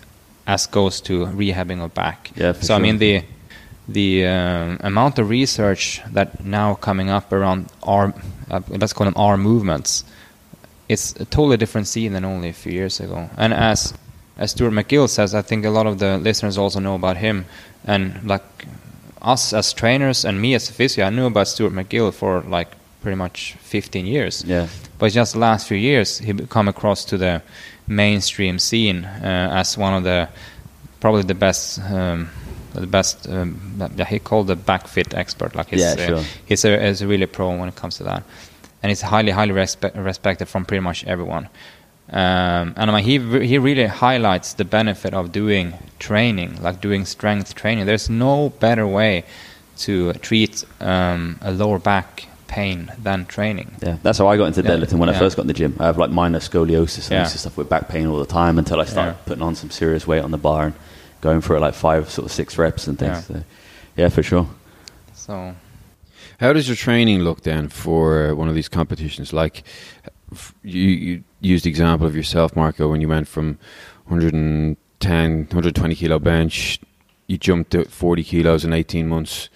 as goes to rehabbing of back. Yeah, so I mean the the um, amount of research that now coming up around our uh, let's call them our movements it's a totally different scene than only a few years ago. And as as Stuart McGill says, I think a lot of the listeners also know about him. And like us as trainers and me as a physio, I knew about Stuart McGill for like pretty much 15 years. Yeah. But just the last few years, he come across to the mainstream scene uh, as one of the probably the best. Um, the best, um, yeah, he called the back fit expert. Like he's, Yeah, uh, sure. he's a, he's a really pro when it comes to that and he's highly, highly respe- respected from pretty much everyone. Um, and I mean, he re- he really highlights the benefit of doing training, like doing strength training. There's no better way to treat um, a lower back pain than training. Yeah, that's how I got into Yeah. deadlifting when I Yeah. first got in the gym. I have like minor scoliosis and Yeah. I used to suffer with back pain all the time until I started Yeah. putting on some serious weight on the bar and going for like five, sort of six reps and things. Yeah. So, yeah, for sure. So How does your training look then for uh, one of these competitions? Like you, you used the example of yourself, Marco, when you went from 110, 120 kilo bench, you jumped to 40 kilos in 18 months.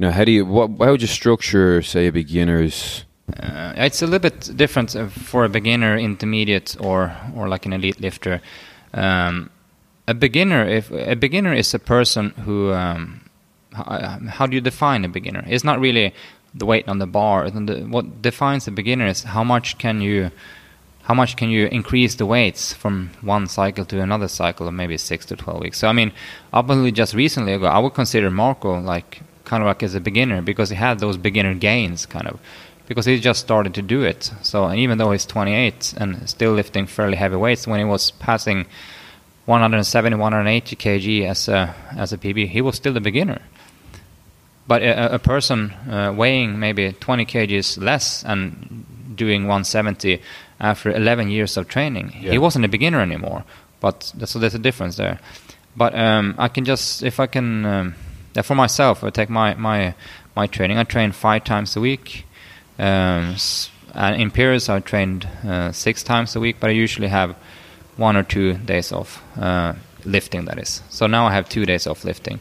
Know, how do you what? How would you structure, say, a beginner's Uh, it's a little bit different uh, for a beginner, intermediate, or or like an elite lifter. Um, a beginner, if a beginner is a person who, um, how, how, do you define a beginner? It's not really the weight on the bar. The, what defines a beginner is how much can you, how much can you increase the weights from one cycle to another cycle of maybe six to twelve weeks. So I mean, up until just recently ago, I would consider Marco like kind of like as a beginner because he had those beginner gains kind of because he just started to do it. So even though he's 28 and still lifting fairly heavy weights, when he was passing 170, 180 kg as a as a PB, he was still a beginner. But a, a person uh, weighing maybe 20 kgs less and doing 170 after 11 years of training, yeah. he wasn't a beginner anymore. But so there's a difference there. But um, I can just if I can um, for myself, I take my my my training. I train five times a week. Um, in periods, I trained uh, six times a week, but I usually have one or two days off uh, lifting. That is. So now I have two days off lifting.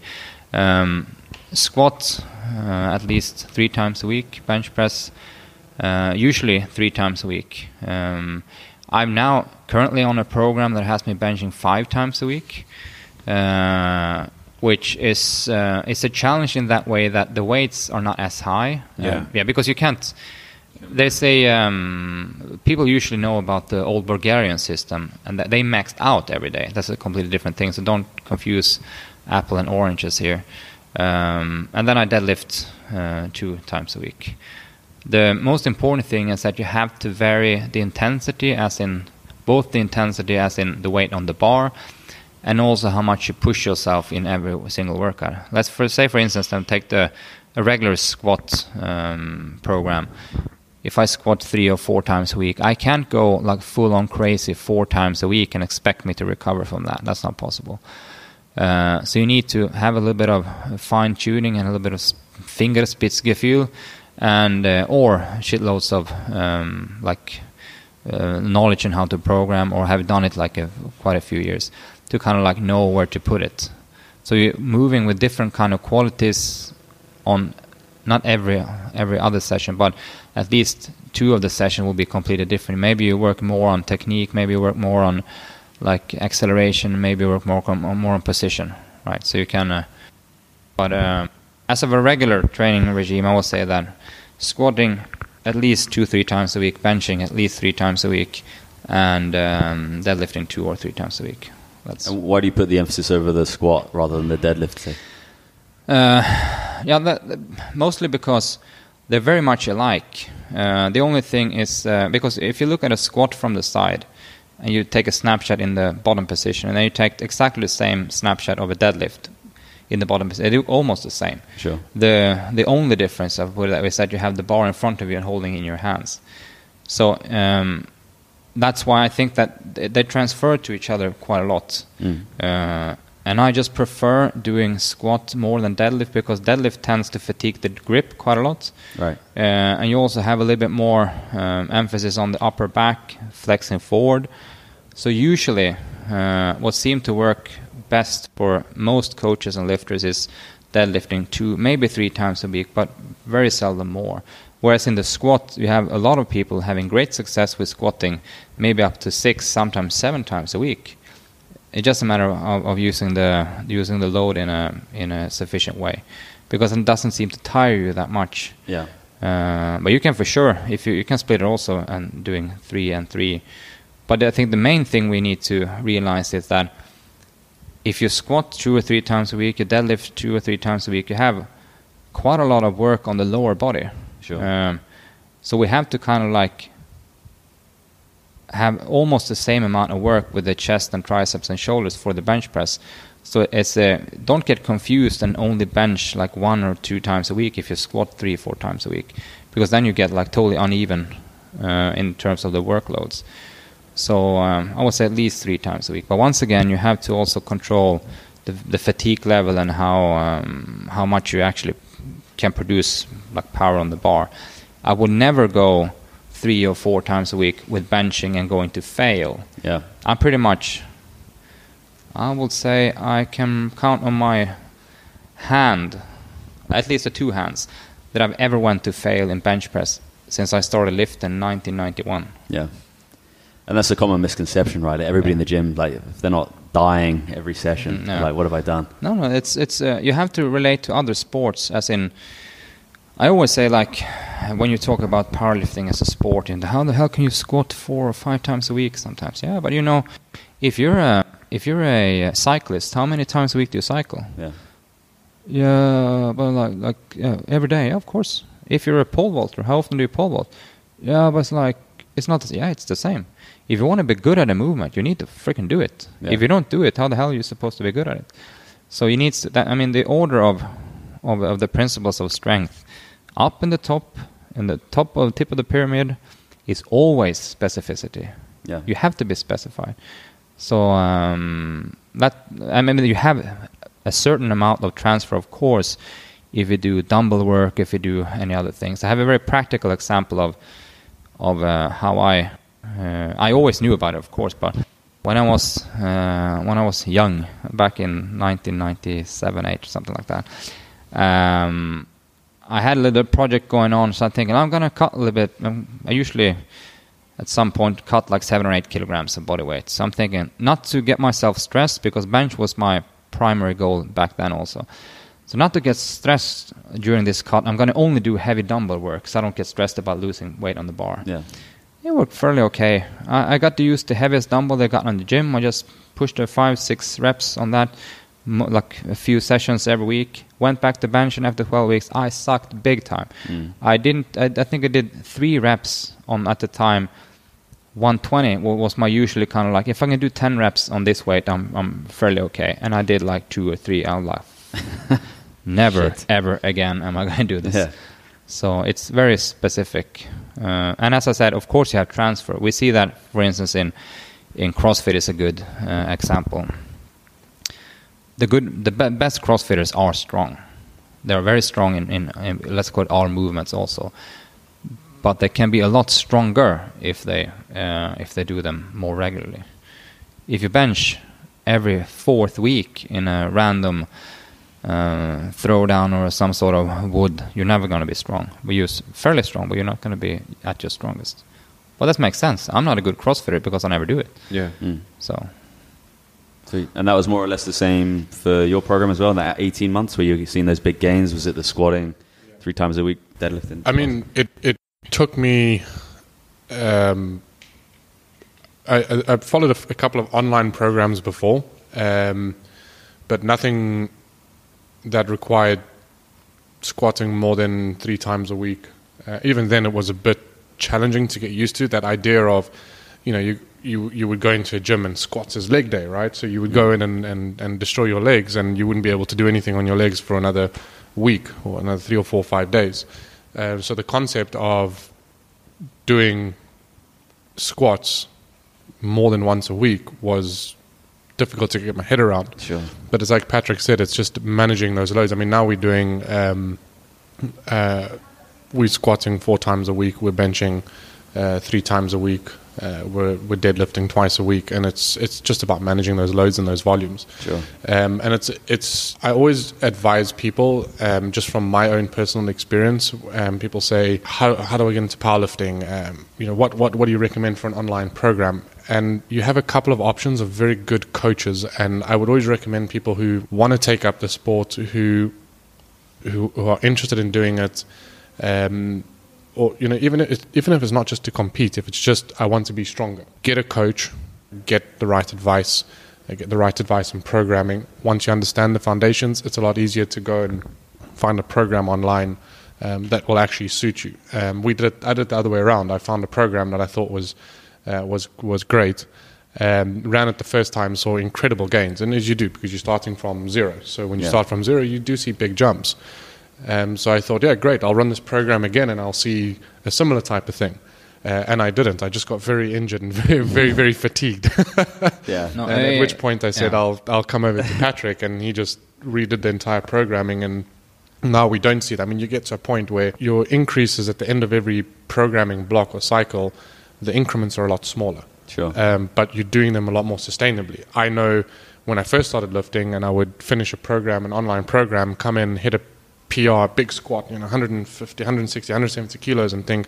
Um, squat uh, at least three times a week. Bench press uh, usually three times a week. Um, I'm now currently on a program that has me benching five times a week, uh, which is uh, it's a challenge in that way that the weights are not as high. Yeah, yeah, because you can't they say um, people usually know about the old Bulgarian system and that they maxed out every day. That's a completely different thing. So don't confuse apple and oranges here. Um, and then I deadlift uh, two times a week. The most important thing is that you have to vary the intensity, as in both the intensity, as in the weight on the bar, and also how much you push yourself in every single workout. Let's for, say, for instance, then take the a regular squat um, program if I squat three or four times a week, I can't go like full on crazy four times a week and expect me to recover from that. That's not possible. Uh, so you need to have a little bit of fine tuning and a little bit of finger fingerspitzgefühl, and uh, or shitloads of um, like uh, knowledge on how to program, or have done it like a, quite a few years to kind of like know where to put it. So you're moving with different kind of qualities on not every every other session, but at least two of the session will be completely different. Maybe you work more on technique, maybe you work more on like acceleration, maybe you work more on, more on position, right? So you can, uh, but uh, as of a regular training regime, I will say that squatting at least two three times a week, benching at least three times a week, and um, deadlifting two or three times a week. That's and why do you put the emphasis over the squat rather than the deadlift? Say? Uh, yeah, that, that, mostly because they're very much alike. Uh, the only thing is uh, because if you look at a squat from the side and you take a snapshot in the bottom position and then you take exactly the same snapshot of a deadlift in the bottom position, they look almost the same. Sure. The the only difference of that is that you have the bar in front of you and holding in your hands. So um, that's why I think that they transfer to each other quite a lot. Mm. Uh, and I just prefer doing squat more than deadlift because deadlift tends to fatigue the grip quite a lot. Right. Uh, and you also have a little bit more um, emphasis on the upper back, flexing forward. So usually, uh, what seemed to work best for most coaches and lifters is deadlifting two, maybe three times a week, but very seldom more. Whereas in the squat, you have a lot of people having great success with squatting, maybe up to six, sometimes seven times a week it's just a matter of, of, using the using the load in a in a sufficient way, because it doesn't seem to tire you that much. Yeah. Uh, but you can for sure if you you can split it also and doing three and three. But I think the main thing we need to realize is that if you squat two or three times a week, you deadlift two or three times a week, you have quite a lot of work on the lower body. Sure. Um, so we have to kind of like have almost the same amount of work with the chest and triceps and shoulders for the bench press. So it's a don't get confused and only bench like one or two times a week if you squat three four times a week, because then you get like totally uneven uh, in terms of the workloads. So um, I would say at least three times a week. But once again, you have to also control the, the fatigue level and how um, how much you actually can produce like power on the bar. I would never go three or four times a week with benching and going to fail. Yeah. I'm pretty much, I would say I can count on my hand, at least the two hands, that I've ever went to fail in bench press since I started lifting in 1991. Yeah. And that's a common misconception, right? Everybody in the gym, like, if they're not dying every session, Mm, no. like, what have I done? No, no, it's it's uh, you have to relate to other sports. As in, I always say like when you talk about powerlifting as a sport, and how the hell can you squat four or five times a week? Sometimes, yeah, but you know, if you're a if you're a cyclist, how many times a week do you cycle? Yeah. Yeah, but like like yeah, every day, of course. If you're a pole vaulter, how often do you pole vault? Yeah, but it's like it's not. Yeah, it's the same. If you want to be good at a movement, you need to freaking do it. Yeah. If you don't do it, how the hell are you supposed to be good at it? So you need. to- That, I mean, the order of, of of the principles of strength, up in the top, in the top of tip of the pyramid, is always specificity. Yeah. You have to be specified. So um, that I mean, you have a certain amount of transfer, of course, if you do dumbbell work, if you do any other things. I have a very practical example of of uh, how I uh, I always knew about it, of course, but when I was uh, when I was young, back in 1997, 8, something like that. Um, I had a little project going on, so I'm thinking I'm gonna cut a little bit. Um, I usually at some point cut like seven or eight kilograms of body weight. So I'm thinking not to get myself stressed because bench was my primary goal back then also. So not to get stressed during this cut, I'm going to only do heavy dumbbell work so I don't get stressed about losing weight on the bar. Yeah. It worked fairly okay. I, I got to use the heaviest dumbbell they got in the gym. I just pushed a five, six reps on that, like a few sessions every week. Went back to bench, and after 12 weeks, I sucked big time. Mm. I didn't. I, I think I did three reps on at the time. 120 wa- was my usually kind of like if I can do 10 reps on this weight, I'm I'm fairly okay. And I did like two or three. I was like, never Shit. ever again am I going to do this. Yeah. So it's very specific. Uh, and as I said, of course, you have transfer. We see that, for instance, in in CrossFit is a good uh, example. The good, the be- best CrossFitters are strong. They are very strong in, in, in let's call it all movements also, but they can be a lot stronger if they uh, if they do them more regularly. If you bench every fourth week in a random uh, throwdown or some sort of WOD, you're never going to be strong. We use fairly strong, but you're not going to be at your strongest. Well, that makes sense. I'm not a good CrossFitter because I never do it. Yeah. Mm. So Sweet. And that was more or less the same for your program as well. In that 18 months where you seen those big gains, was it the squatting three times a week, deadlifting? I mean, it it took me. Um, I, I, I followed a, f- a couple of online programs before, um, but nothing that required squatting more than three times a week. Uh, even then, it was a bit challenging to get used to. That idea of, you know, you you you would go into a gym and squats is leg day, right? So you would go in and, and, and destroy your legs, and you wouldn't be able to do anything on your legs for another week or another three or four or five days. Uh, so the concept of doing squats more than once a week was difficult to get my head around. Sure. But it's like Patrik said, it's just managing those loads. I mean, now we're doing, um, uh, we're squatting four times a week, we're benching uh, three times a week, uh, we're, we're deadlifting twice a week, and it's it's just about managing those loads and those volumes. Sure. Um, and it's it's I always advise people um, just from my own personal experience. Um, people say, how how do I get into powerlifting? Um, you know, what what what do you recommend for an online program? And you have a couple of options of very good coaches, and I would always recommend people who want to take up the sport, who who, who are interested in doing it. Um, or you know, even if, even if it's not just to compete, if it's just I want to be stronger, get a coach, get the right advice, uh, get the right advice on programming. Once you understand the foundations, it's a lot easier to go and find a program online um, that will actually suit you. Um, we did it, I did it the other way around. I found a program that I thought was uh, was was great. Um, ran it the first time, saw incredible gains, and as you do because you're starting from zero. So when you Yeah. start from zero, you do see big jumps. Um, so I thought, yeah, great, I'll run this program again and I'll see a similar type of thing. Uh, and I didn't. I just got very injured and very, very, very fatigued. Yeah. No, and at which point I said, yeah. I'll, I'll come over to Patrik, and he just redid the entire programming. And now we don't see it. I mean, you get to a point where your increases at the end of every programming block or cycle, the increments are a lot smaller Sure. um, but you're doing them a lot more sustainably. I know when I first started lifting and I would finish a program, an online program, come in, hit a PR, big squat, you know, 150, 160, 170 kilos, and think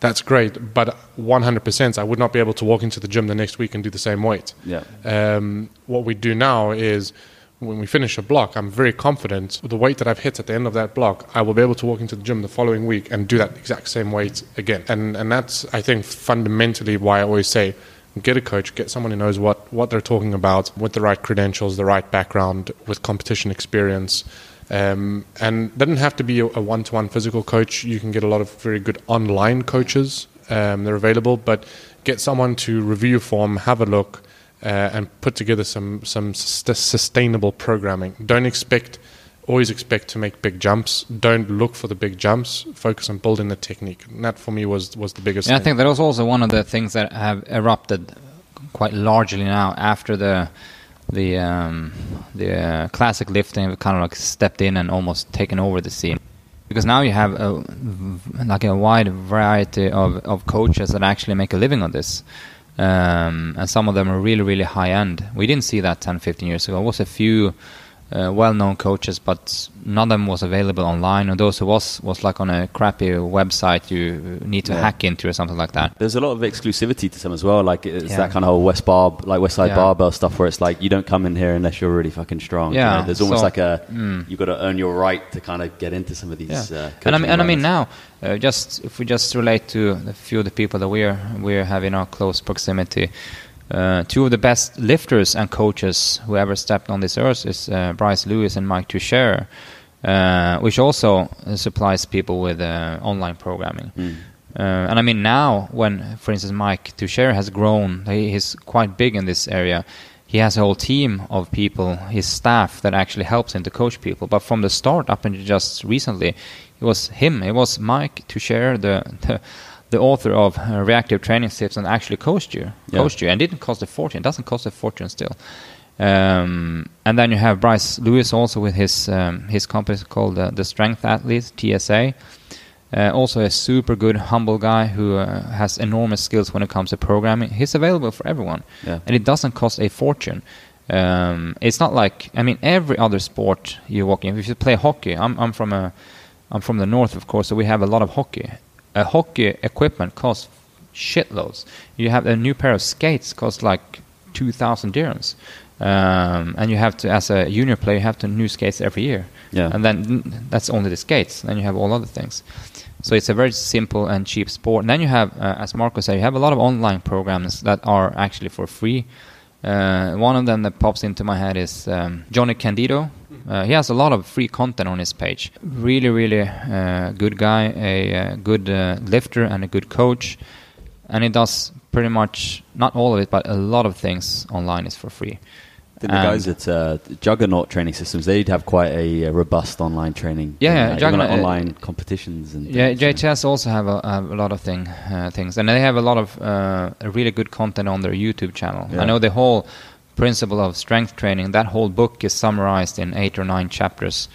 that's great. But 100%, I would not be able to walk into the gym the next week and do the same weight. Yeah. Um, what we do now is when we finish a block, I'm very confident with the weight that I've hit at the end of that block, I will be able to walk into the gym the following week and do that exact same weight again. And and that's I think fundamentally why I always say get a coach, get someone who knows what, what they're talking about with the right credentials, the right background, with competition experience. Um, and doesn't have to be a one to one physical coach. You can get a lot of very good online coaches. Um, they're available, but get someone to review form, have a look, uh, and put together some some st- sustainable programming. Don't expect always expect to make big jumps. Don't look for the big jumps. Focus on building the technique. And that for me was was the biggest. Yeah, I think that was also one of the things that have erupted quite largely now after the the um, the uh, classic lifting kind of like stepped in and almost taken over the scene. Because now you have a, like a wide variety of, of coaches that actually make a living on this. Um, and some of them are really really high end we didn't see that 10 15 years ago. It was a few uh, well-known coaches, but none of them was available online. And those who was was like on a crappy website you need to Yeah. hack into or something like that. There's a lot of exclusivity to some as well. Like it's Yeah. that kind of whole West Bar, like West Side Yeah. Barbell stuff, where it's like you don't come in here unless you're really fucking strong. you Yeah, know? there's almost so- like a Mm. you've got to earn your right to kind of get into some of these. Yeah. Uh, and I mean, and I mean now, uh, just if we just relate to a few of the people that we're we're having our close proximity, uh, two of the best lifters and coaches who ever stepped on this earth is uh, Bryce Lewis and Mike Tuchscherer, uh, which also supplies people with uh, online programming. Mm. Uh, and I mean now, when for instance Mike Tuchscherer has grown, he, he's quite big in this area. He has a whole team of people, his staff that actually helps him to coach people. But from the start up until just recently, it was him. It was Mike Tuchscherer, the the, the author of uh, Reactive Training Tips, and actually coached you, Yeah. coached you, and didn't cost a fortune. It doesn't cost a fortune still. Um, and then you have Bryce Lewis also with his um, his company called uh, the Strength Athletes TSA. Uh, also a super good, humble guy who uh, has enormous skills when it comes to programming. He's available for everyone, Yeah. and it doesn't cost a fortune. Um, it's not like I mean every other sport you walk in. If you play hockey, I'm I'm from a I'm from the north, of course, so we have a lot of hockey. A hockey equipment costs shitloads. You have a new pair of skates costs like two thousand dirhams, um, and you have to, as a junior player, you have to new skates every year. Yeah. and then that's only the skates. Then you have all other things. So it's a very simple and cheap sport. And then you have, uh, as Marco said, you have a lot of online programs that are actually for free. Uh, one of them that pops into my head is um, Johnny Candito. Uh, he has a lot of free content on his page. Really, really uh, good guy, a uh, good uh, lifter, and a good coach. And he does pretty much not all of it, but a lot of things online is for free. The guys at uh, Juggernaut Training Systems, they'd have quite a, uh robust online training. Yeah, yeah, Juggernaut, online competitions and Yeah, JTS also have a, have a lot of thing uh, things, and they have a lot of uh, really good content on their YouTube channel. Yeah. I know the whole principle of strength training. That whole book is summarized in eight or nine chapters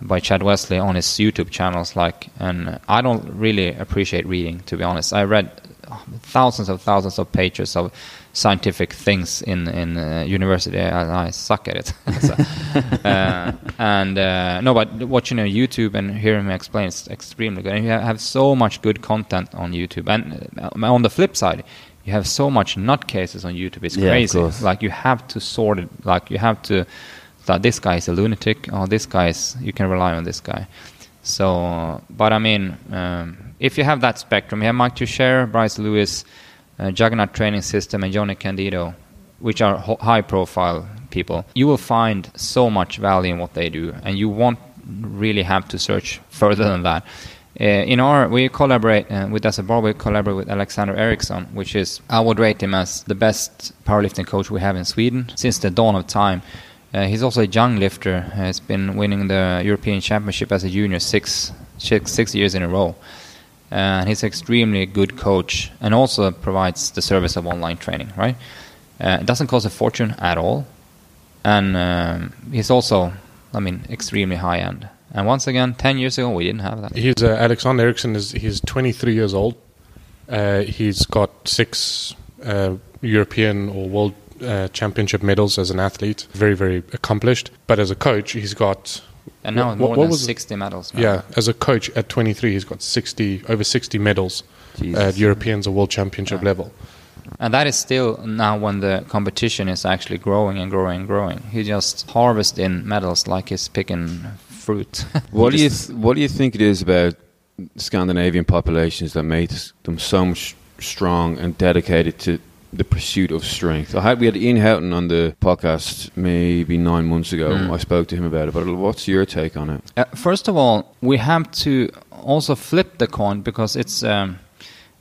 by Chad Wesley on his YouTube channels. Like, and I don't really appreciate reading, to be honest. I read thousands of thousands of pages of scientific things in in uh, university, and I suck at it. So, uh, and uh, no, but watching on YouTube and hearing him explain is extremely good. And you have so much good content on YouTube. And uh, on the flip side, you have so much nut cases on YouTube. It's Yeah, crazy. Like you have to sort it. Like you have to. That this guy is a lunatic. Oh, this guy is. You can rely on this guy. So, but I mean, um, if you have that spectrum, you have Mike Tuchscherer, Bryce Lewis, uh, Juggernaut Training System, and Johnny Candito, which are ho- high-profile people. You will find so much value in what they do, and you won't really have to search further than that. Uh, in our, we collaborate uh, with as a bar. We collaborate with Alexander Eriksson, which is I would rate him as the best powerlifting coach we have in Sweden since the dawn of time. Uh, he's also a young lifter. Uh, he's been winning the European Championship as a junior six six, six years in a row. Uh, and he's an extremely good coach and also provides the service of online training, right? It doesn't cost a fortune at all. And um, he's also, I mean, extremely high end. And once again, 10 years ago, we didn't have that. He's uh, Alexander Eriksson is he's 23 years old. Uh, he's got six uh, European or world uh, championship medals as an athlete. Very very accomplished. But as a coach, he's got And now more than was- 60 medals. now. Yeah, as a coach at 23, he's got 60 over 60 medals Jesus. at Europeans or World Championship Yeah. level. And that is still now when the competition is actually growing and growing and growing. He just harvests in medals like he's picking fruit. What do you th- What do you think it is about Scandinavian populations that made s- them so much strong and dedicated to the pursuit of strength? I had we had Ian Houghton on the podcast maybe nine months ago. Mm. I spoke to him about it. But what's your take on it? Uh, first of all, we have to also flip the coin because it's um,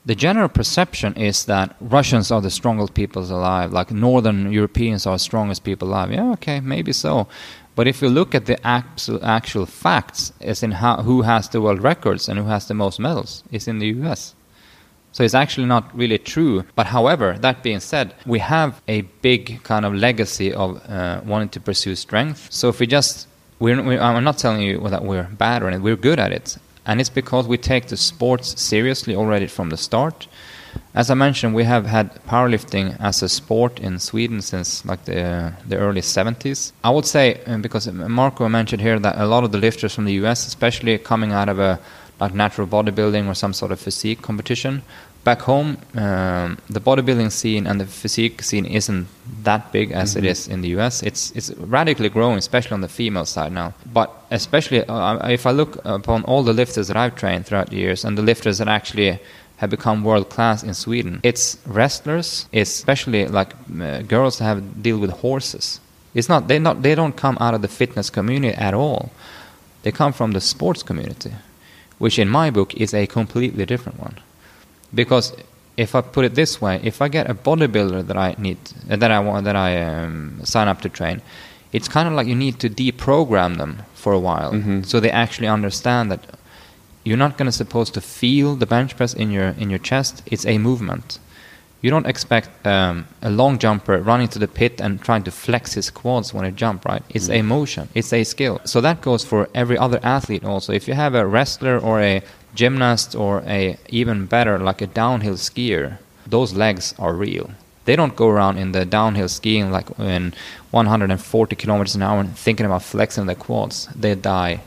the general perception is that Russians are the strongest people alive, like Northern Europeans are the strongest people alive. Yeah, okay, maybe so. But if you look at the actual, facts, as in how, who has the world records and who has the most medals, is in the U.S. So it's actually not really true. But however, that being said, we have a big kind of legacy of uh, wanting to pursue strength. So if we just, we're, we, I'm not telling you that we're bad or anything, we're good at it. And it's because we take the sports seriously already from the start. As I mentioned, we have had powerlifting as a sport in Sweden since like the the early 70s. I would say um, because Marco mentioned here that a lot of the lifters from the US, especially coming out of a like natural bodybuilding or some sort of physique competition, back home um, the bodybuilding scene and the physique scene isn't that big as it is in the US. It's it's radically growing, especially on the female side now. But especially uh, if I look upon all the lifters that I've trained throughout the years and the lifters that actually have become world class in Sweden. It's wrestlers, especially like uh, girls that have deal with horses. It's not they not they don't come out of the fitness community at all. They come from the sports community, which in my book is a completely different one. Because if I put it this way, if I get a bodybuilder that I need uh, that I want that I um, sign up to train, it's kind of like you need to deprogram them for a while, Mhm. so they actually understand that you're not going to supposed to feel the bench press in your in your chest. It's a movement. You don't expect um, a long jumper running to the pit and trying to flex his quads when he jump, right? It's a motion. It's a skill. So that goes for every other athlete also. If you have a wrestler or a gymnast or a even better like a downhill skier, those legs are real. They don't go around in the downhill skiing like in 140 kilometers an hour and thinking about flexing their quads. They die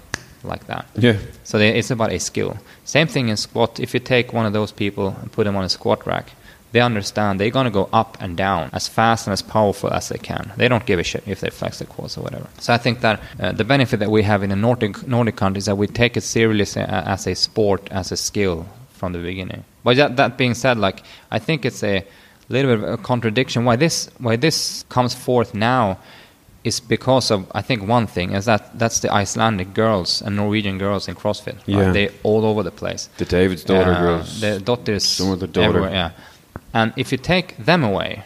like that. Yeah. So they, it's about a skill. Same thing in squat. If you take one of those people and put them on a squat rack, they understand they're going to go up and down as fast and as powerful as they can. They don't give a shit if they flex their quads or whatever. So I think that uh, the benefit that we have in the Nordic Nordic countries is that we take it seriously as a sport, as a skill from the beginning. But that, that being said, like I think it's a little bit of a contradiction. Why this why this comes forth now is because of I think one thing is that that's the Icelandic girls and Norwegian girls in CrossFit. right? Yeah. They all over the place. The David's daughter Uh, girls. The daughters. Some of the daughter. everywhere, yeah. And if you take them away,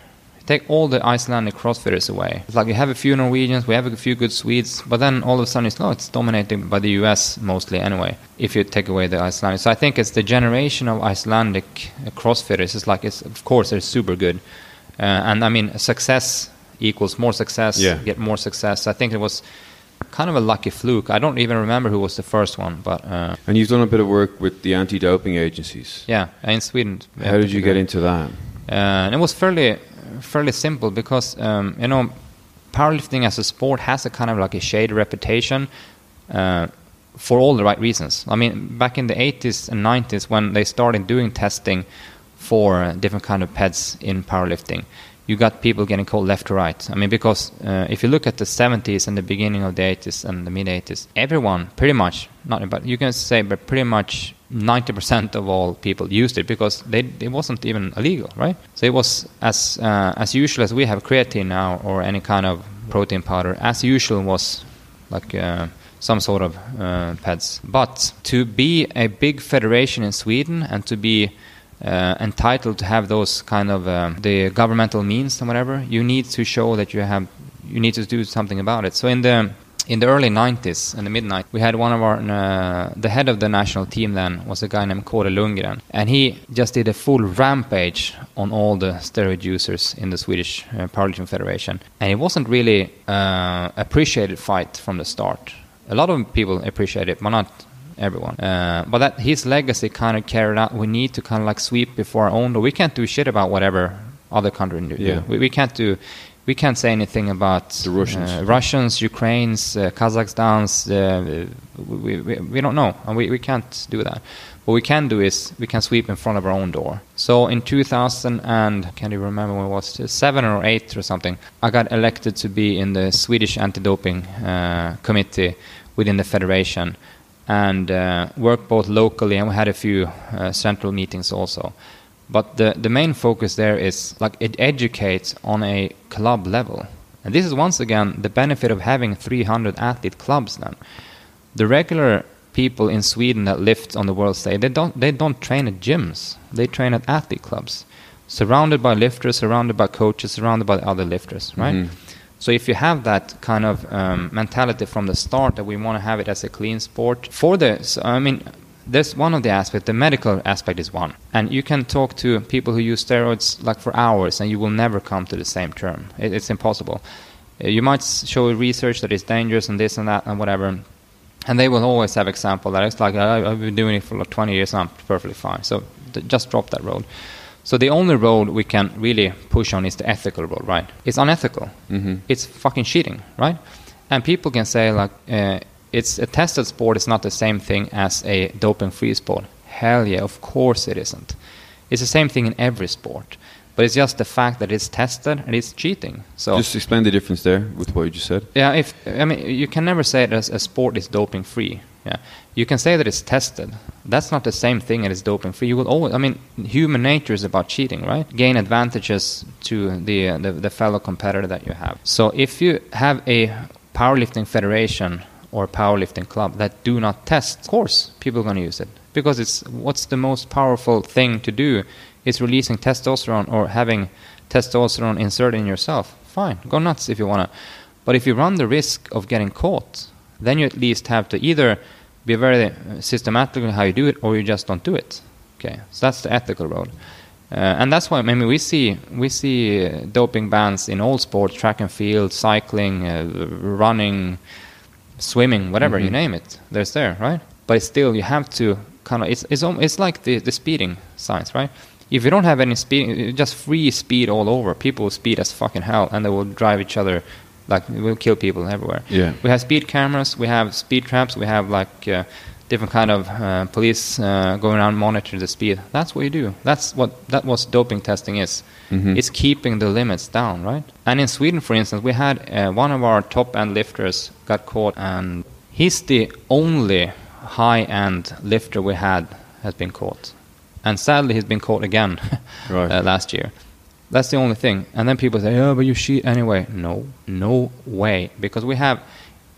take all the Icelandic CrossFitters away. It's like you have a few Norwegians, we have a few good Swedes, but then all of a sudden it's no, it's dominated by the US mostly anyway. If you take away the Icelandic, so I think it's the generation of Icelandic uh, CrossFitters. It's like it's of course they're super good, uh, and I mean success equals more success. Yeah. Get more success. I think it was kind of a lucky fluke. I don't even remember who was the first one, but uh, And you've done a bit of work with the anti-doping agencies. yeah, in Sweden. How did you get into that? Uh, and it was fairly fairly simple because um, you know powerlifting as a sport has a kind of like a shady reputation uh, for all the right reasons. I mean, back in the 80s and 90s when they started doing testing for different kind of peds in powerlifting, you got people getting called left to right. I mean, because uh, if you look at the 70s and the beginning of the 80s and the mid 80s, everyone pretty much, not but you can say, but pretty much 90% of all people used it because they, it wasn't even illegal, right? So it was as uh, as usual as we have creatine now or any kind of protein powder. As usual was like uh, some sort of uh, peds. But to be a big federation in Sweden and to be uh, entitled to have those kind of um, the governmental means and whatever, you need to show that you have you need to do something about it. So in the in the early 90s and the mid 90s, we had one of our uh, the head of the national team then was a guy named Kåre Lundgren, and he just did a full rampage on all the steroid users in the Swedish uh, federation, and it wasn't really uh, appreciated fight from the start. A lot of people appreciate it, but not everyone. Uh, but that his legacy kind of carried out. We need to kind of like sweep before our own door. We can't do shit about whatever other country do. Yeah. We, we can't do. we can't say anything about The Russians. uh, Russians, Ukrainians, uh, Kazakhstans. Uh, we, we, we don't know, and we, we can't do that. What we can do is we can sweep in front of our own door. So in 2000 and can you remember when it was seven or eight or something, I got elected to be in the Swedish anti-doping uh, committee within the federation and uh, worked both locally and we had a few uh, central meetings also. But the, the main focus there is like it educates on a club level. And this is once again the benefit of having 300 athlete clubs then. The regular people in Sweden that lift on the world stage, they don't, they don't train at gyms. They train at athlete clubs. Surrounded by lifters, surrounded by coaches, surrounded by other lifters, right? Mhm. So if you have that kind of um, mentality from the start that we want to have it as a clean sport for the, so, I mean, there's one of the aspects. The medical aspect is one, and you can talk to people who use steroids like for hours, and you will never come to the same term. It, it's impossible. Uh, you might show research that is dangerous and this and that and whatever, and they will always have example that it's like I've been doing it for like 20 years, and I'm perfectly fine. So just drop that road. So the only road we can really push on is the ethical road, right? It's unethical. Mhm. It's fucking cheating, right? And people can say like uh, it's a tested sport. It's not the same thing as a doping-free sport. Hell yeah, of course it isn't. It's the same thing in every sport, but it's just the fact that it's tested and it's cheating. So Just explain the difference there with what you just said. yeah, if I mean, you can never say that a sport is doping free. Yeah, you can say that it's tested. That's not the same thing as doping free. You will always. I mean, human nature is about cheating, right? Gain advantages to the uh, the, the fellow competitor that you have. So if you have a powerlifting federation or powerlifting club that do not test, of course, people are going to use it because it's what's the most powerful thing to do is releasing testosterone or having testosterone inserted in yourself. Fine, go nuts if you want to. But if you run the risk of getting caught, then you at least have to either be very uh, systematic in how you do it, or you just don't do it. Okay, so that's the ethical road, uh, and that's why I mean we see we see uh, doping bans in all sports: track and field, cycling, uh, running, swimming, whatever you name it. There's there, right? But still, you have to kind of it's it's it's like the the speeding signs, right? If you don't have any speed, just free speed all over, people will speed as fucking hell, and they will drive each other like it will kill people everywhere. Yeah. We have speed cameras, we have speed traps, we have like uh, different kind of uh, police uh, going around monitoring the speed. That's what you do. That's what that was doping testing is. Mhm. It's keeping the limits down, right? And in Sweden, for instance, we had uh, one of our top end lifters got caught, and he's the only high end lifter we had has been caught, and sadly he's been caught again Right. uh, last year. That's the only thing. And then people say, "Oh, but you cheat anyway." No, no way, because we have,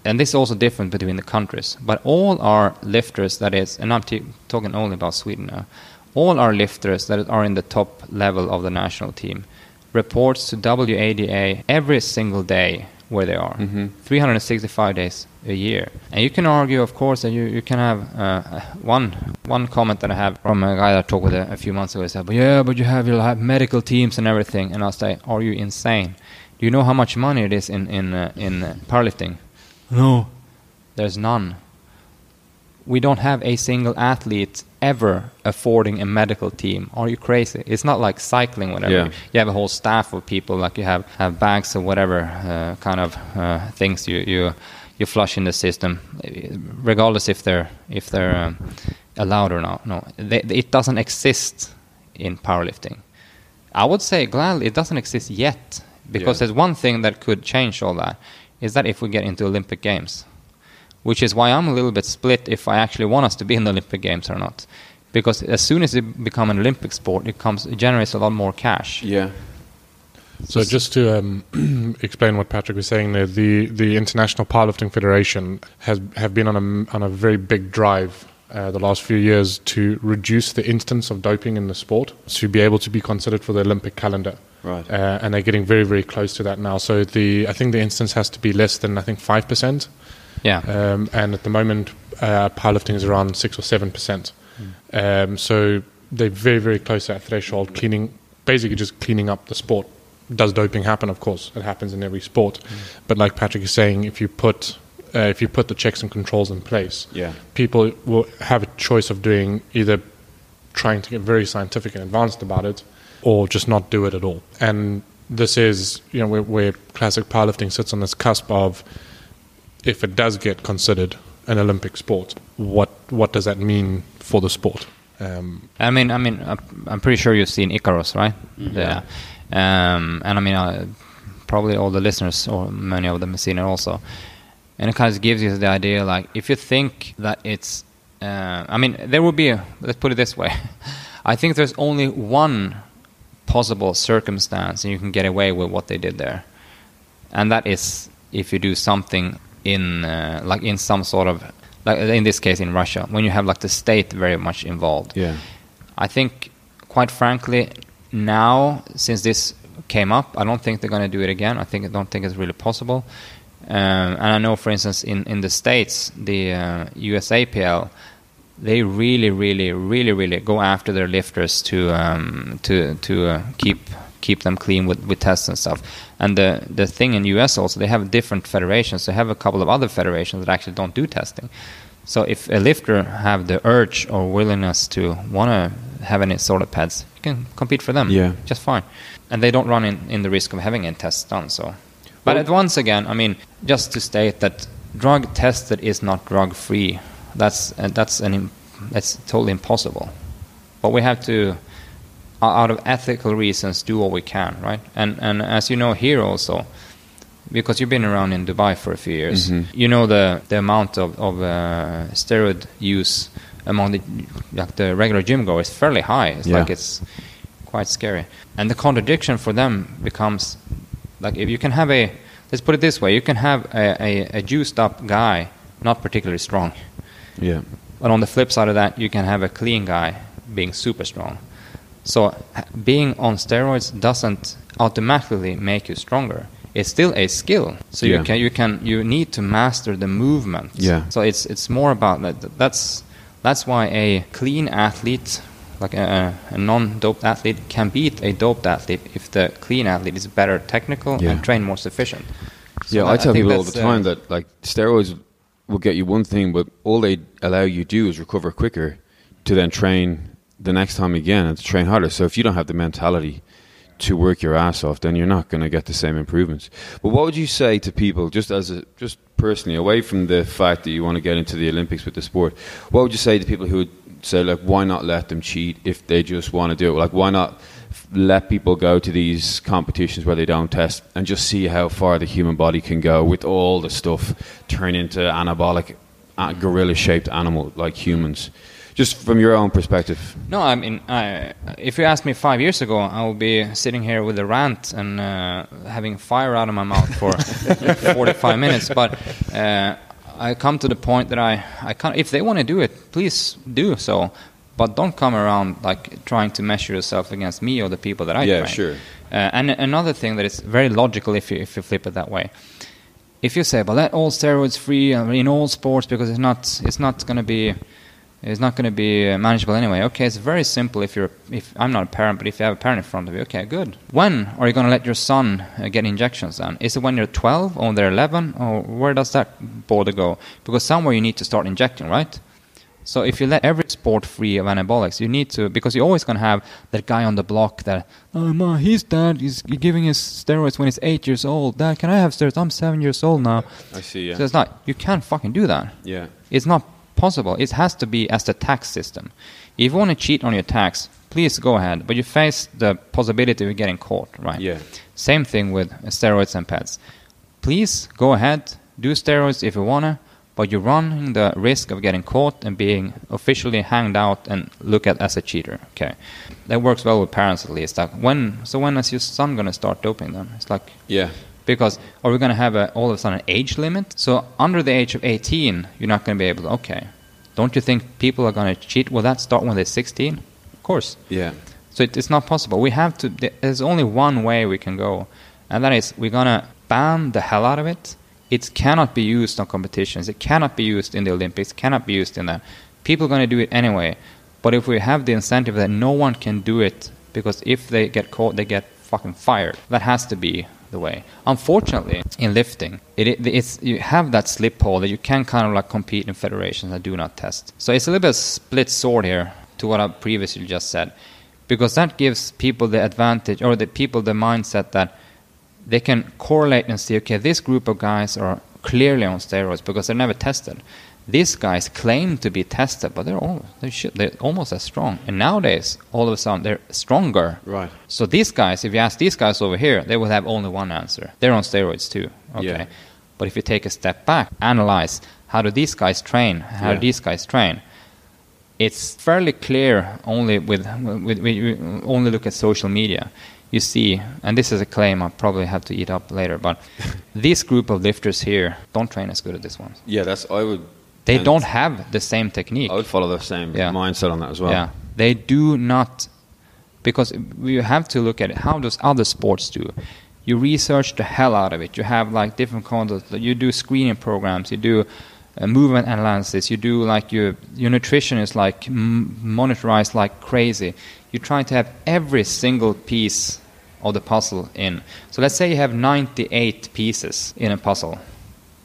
and this is also different between the countries. But all our lifters, that is, and I'm t- talking only about Sweden now, all our lifters that are in the top level of the national team reports to WADA every single day where they are, Mhm. 365 days a year. And you can argue, of course, that you, you can have uh, one one comment that I have from a guy that I talked with a, a few months ago. He said, "But yeah, but you have you'll have medical teams and everything." And I'll say, "Are you insane? Do you know how much money it is in in uh, in uh, powerlifting?" No, there's none. We don't have a single athlete ever affording a medical team. Are you crazy? It's not like cycling, whatever. Yeah. You have a whole staff of people, like you have, have bags of whatever uh, kind of uh, things you, you you flush in the system, regardless if they're if they're um, allowed or not. No, they, it doesn't exist in powerlifting. I would say gladly it doesn't exist yet because Yeah. there's one thing that could change all that is that if we get into Olympic Games, which is why I'm a little bit split if I actually want us to be in the Olympic Games or not. Because as soon as it becomes an Olympic sport, it comes it generates a lot more cash. Yeah. So just to um, explain what Patrik was saying there, the, the International Powerlifting Federation has have been on a on a very big drive uh, the last few years to reduce the instance of doping in the sport to be able to be considered for the Olympic calendar. Right. Uh, and they're getting very very close to that now. So the I think the instance has to be less than I think five percent. Yeah. Um, and at the moment, uh, powerlifting is around six or seven percent. Um, so they're very, very close to that threshold. Cleaning, basically, just cleaning up the sport. Does doping happen? Of course, it happens in every sport. But like Patrik is saying, if you put uh, if you put the checks and controls in place, Yeah. people will have a choice of doing either trying to get very scientific and advanced about it, or just not do it at all. And this is you know where, where classic powerlifting sits on this cusp of if it does get considered an Olympic sport, what what does that mean for the sport? Um, I mean, I mean, I'm- I'm pretty sure you've seen Icarus, right? Yeah. Um, and I mean, uh, probably all the listeners or many of them have seen it also. And it kind of gives you the idea, like, if you think that it's, uh, I mean, there will be. A, let's put it this way. I think there's only one possible circumstance, and you can get away with what they did there, and that is if you do something in, uh, like, in some sort of, like in this case, in Russia, when you have like the state very much involved. Yeah. I think, quite frankly, now since this came up, I don't think they're going to do it again. I think I don't think it's really possible. Um, and I know, for instance, in, in the states, the uh, USAPL, they really, really, really, really go after their lifters to um, to to uh, keep keep them clean with, with tests and stuff. And the the thing in US also, they have different federations. They have a couple of other federations that actually don't do testing. So if a lifter have the urge or willingness to want to have any sort of PEDs, you can compete for them. Yeah. just fine. And they don't run in, in the risk of having any tests done. So, but Well- at once again, I mean, just to state that drug tested is not drug free. That's uh, that's an that's totally impossible. But we have to, out of ethical reasons, do what we can, right? And and as you know here also, because you've been around in Dubai for a few years, Mhm. you know the the amount of of uh, steroid use among the like the regular gym goer is fairly high. It's Yeah. like it's quite scary, and the contradiction for them becomes like if you can have a let's put it this way, you can have a, a, a juiced up guy not particularly strong, Yeah. but on the flip side of that, you can have a clean guy being super strong. So being on steroids doesn't automatically make you stronger. It's still a skill. So Yeah. you can you can you need to master the movement. Yeah. So it's it's more about that. That's that's why a clean athlete, like a, a non-doped athlete, can beat a doped athlete if the clean athlete is better technical Yeah. and trained more sufficient. So Yeah, I tell think people all the that's, uh, time that like steroids will get you one thing, but all they allow you to do is recover quicker to then train the next time again and to train harder. So if you don't have the mentality to work your ass off, then you're not going to get the same improvements. But what would you say to people, just as a, just personally, away from the fact that you want to get into the Olympics with the sport? What would you say to people who would say like, why not let them cheat if they just want to do it? Like, why not? Let people go to these competitions where they don't test and just see how far the human body can go with all the stuff turn into anabolic, uh, gorilla-shaped animal like humans. Just from your own perspective. No, I mean, I, if you asked me five years ago, I would be sitting here with a rant and uh, having fire out of my mouth for 45 minutes. But uh, I come to the point that I, I can't, if they want to do it, please do so. But don't come around like trying to measure yourself against me or the people that I Yeah, train. sure. Uh, and another thing that is very logical if you, if you flip it that way. If you say, "But let all steroids free uh, in all sports because it's not it's not going to be it's not going to be uh, manageable anyway." Okay, it's very simple. If you're if I'm not a parent, but if you have a parent in front of you, okay, good. When are you going to let your son uh, get injections? Then is it when you're 12 or they're 11 or where does that border go? Because somewhere you need to start injecting, right? So if you let every sport free of anabolics, you need to because you're always going to have that guy on the block that oh ma, he's dad, he's giving his steroids when he's eight years old. Dad, can I have steroids? I'm seven years old now. I see. Yeah. So it's not you can't fucking do that. yeah. It's not possible. It has to be as the tax system. If you want to cheat on your tax, please go ahead, but you face the possibility of getting caught, right? Yeah. Same thing with steroids and PEDs. Please go ahead, do steroids if you wanna, but you're running the risk of getting caught and being officially hanged out and looked at as a cheater. Okay, that works well with parents at least. Like when, so when is your son gonna start doping them? It's like Yeah. Because are we going to have a, all of a sudden an age limit? So under the age of 18, you're not going to be able to. Okay, don't you think people are going to cheat? Will that start when they're 16? Of course. Yeah. So it, it's not possible. We have to. There's only one way we can go, and that is we're gonna ban the hell out of it. It cannot be used on competitions. It cannot be used in the Olympics. It cannot be used in that. People are gonna do it anyway. But if we have the incentive that no one can do it because if they get caught, they get fucking fired. That has to be the way. Unfortunately, in lifting, it, it, it's you have that slip hole that you can kind of like compete in federations that do not test. So it's a little bit split sword here to what I previously just said because that gives people the advantage or the people the mindset that they can correlate and see okay this group of guys are clearly on steroids because they're never tested these guys claim to be tested but they're all they should, they're almost as strong and nowadays all of a sudden they're stronger Right. so these guys if you ask these guys over here they will have only one answer they're on steroids too okay Yeah. but if you take a step back analyze how do these guys train how Yeah. do these guys train it's fairly clear only with, with, with only look at social media. You see, and this is a claim I probably have to eat up later, but this group of lifters here don't train as good as this one. Yeah, that's I would. They and don't have the same technique. I would follow the same Yeah. mindset on that as well. Yeah, they do not, because we have to look at it. How does other sports do? You research the hell out of it. You have like different content. You do screening programs. You do uh, movement analysis. You do like your your nutrition is like m- monitorized like crazy. You try to have every single piece of the puzzle in. So let's say you have 98 pieces in a puzzle.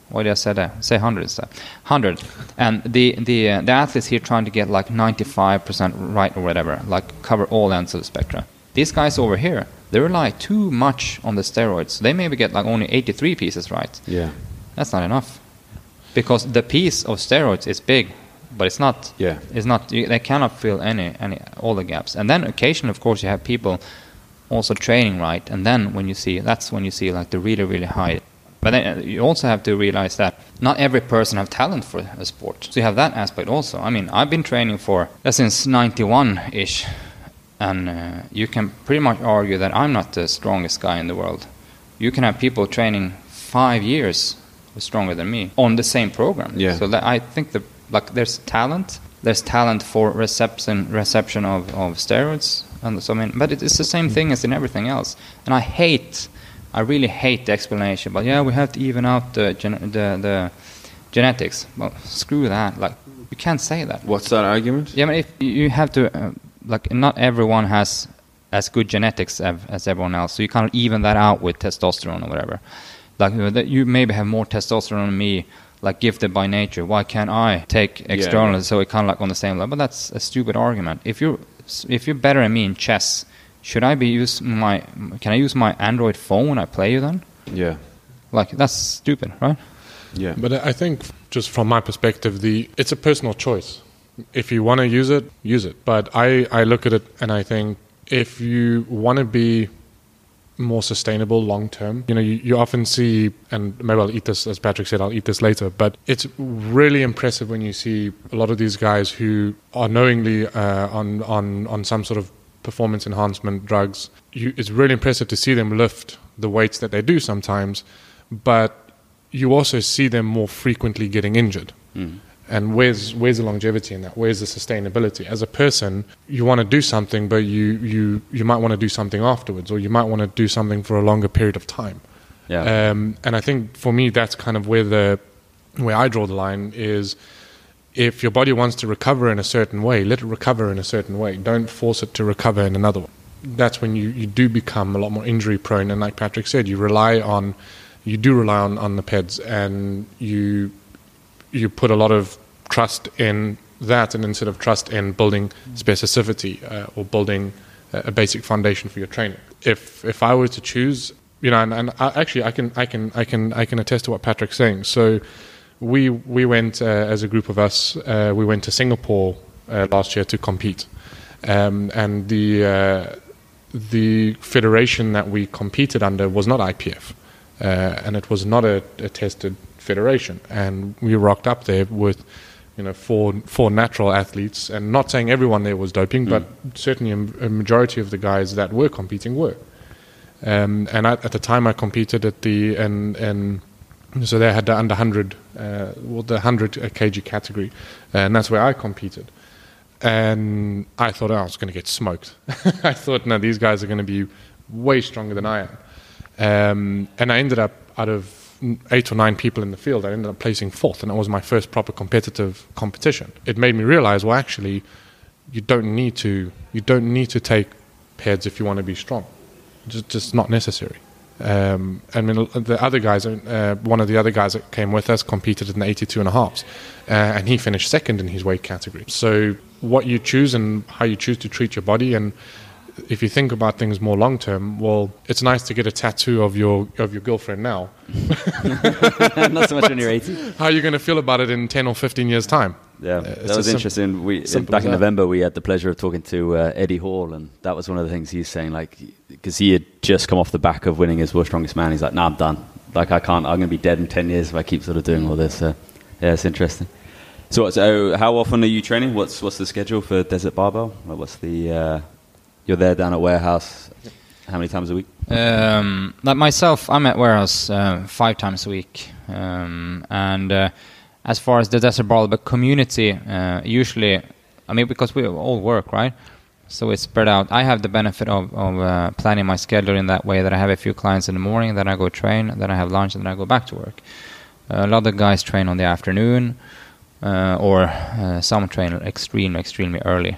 What did I say there? Say 100 instead. 100. And the, the, uh, the athletes here trying to get like 95% right or whatever, like cover all ends of the spectrum. These guys over here, they rely too much on the steroids. They maybe get like only 83 pieces right. Yeah. That's not enough. Because the piece of steroids is big, but it's not. Yeah. It's not. You, they cannot fill any any all the gaps. And then occasionally, of course, you have people also training right, and then when you see that's when you see like the really really high. But then uh, you also have to realize that not every person have talent for a sport. So you have that aspect also. I mean, I've been training for uh, since '91 ish, and uh, you can pretty much argue that I'm not the strongest guy in the world. You can have people training five years stronger than me on the same program. Yeah. So that I think the like there's talent. There's talent for reception reception of, of steroids, and so I mean, but it's the same thing as in everything else. And I hate, I really hate the explanation. But yeah, we have to even out the gen- the, the genetics. Well, screw that. Like you can't say that. What's that argument? Yeah, but if you have to, uh, like, not everyone has as good genetics as, as everyone else, so you can't even that out with testosterone or whatever. Like, you, know, you maybe have more testosterone than me, like gifted by nature. Why can't I take external? yeah. So it kind of like on the same level. But that's a stupid argument. If you're if you're better than me in chess, should I be use my? Can I use my Android phone when I play you then? Yeah. Like that's stupid, right? Yeah. But I think, just from my perspective, the it's a personal choice. If you want to use it, use it. But I, I look at it and I think if you want to be more sustainable long term, you know, you, you often see, and maybe I'll eat this, as Patrik said, I'll eat this later, but it's really impressive when you see a lot of these guys who are knowingly uh, on, on, on some sort of performance enhancement drugs. You, it's really impressive to see them lift the weights that they do sometimes, but you also see them more frequently getting injured. And where's where's the longevity in that? Where's the sustainability? As a person, you want to do something, but you you you might want to do something afterwards, or you might want to do something for a longer period of time. Yeah. Um, and I think for me, that's kind of where the where I draw the line is. If your body wants to recover in a certain way, let it recover in a certain way. Don't force it to recover in another one. That's when you, you do become a lot more injury prone. And like Patrik said, you rely on, you do rely on, on the PEDs and you, you put a lot of trust in that and instead of trust in building specificity uh, or building a, a basic foundation for your training. If, if I were to choose, you know, and, and I, actually I can, I can, I can, I can attest to what Patrik's saying. So, we we went uh, as a group of us. Uh, we went to Singapore uh, last year to compete, um, and the uh, the federation that we competed under was not IPF, uh, and it was not a, a tested federation. And we rocked up there with you know four four natural athletes, and not saying everyone there was doping, but certainly a, a majority of the guys that were competing were. Um, and I, at the time, I competed at the and and so they had the under 100, uh, well, the 100 kg category, and that's where I competed. And I thought oh, I was going to get smoked. I thought, no, these guys are going to be way stronger than I am. Um, and I ended up out of eight or nine people in the field, I ended up placing fourth, and it was my first proper competitive competition. It made me realize, well, actually, you don't need to you don't need to take PEDs if you want to be strong. Just just not necessary. Um, I mean, the other guys, uh, one of the other guys that came with us competed in the 82 and a halves, uh, and he finished second in his weight category. So, what you choose and how you choose to treat your body, and if you think about things more long term, well, it's nice to get a tattoo of your of your girlfriend now. Not so much when you're 80. How are you going to feel about it in ten or fifteen years' time? Yeah, it's that was interesting. We back in. November we had the pleasure of talking to uh, Eddie Hall, and that was one of the things he's saying. Like, because he had just come off the back of winning his World Strongest Man, he's like, "Nah, I'm done. Like, I can't. I'm going to be dead in ten years if I keep sort of doing all this." So, yeah, it's interesting. So, so how often are you training? What's what's the schedule for Desert Barbell? What's the uh, you're there down at warehouse? How many times a week? Um, like myself, I'm at warehouse uh, five times a week, um, and uh, as far as the desert barbell community, uh, usually, I mean, because we all work, right? So it's spread out. I have the benefit of, of uh, planning my schedule in that way that I have a few clients in the morning, then I go train, then I have lunch, and then I go back to work. a lot of guys train on the afternoon, uh, or uh, some train extremely, extremely early.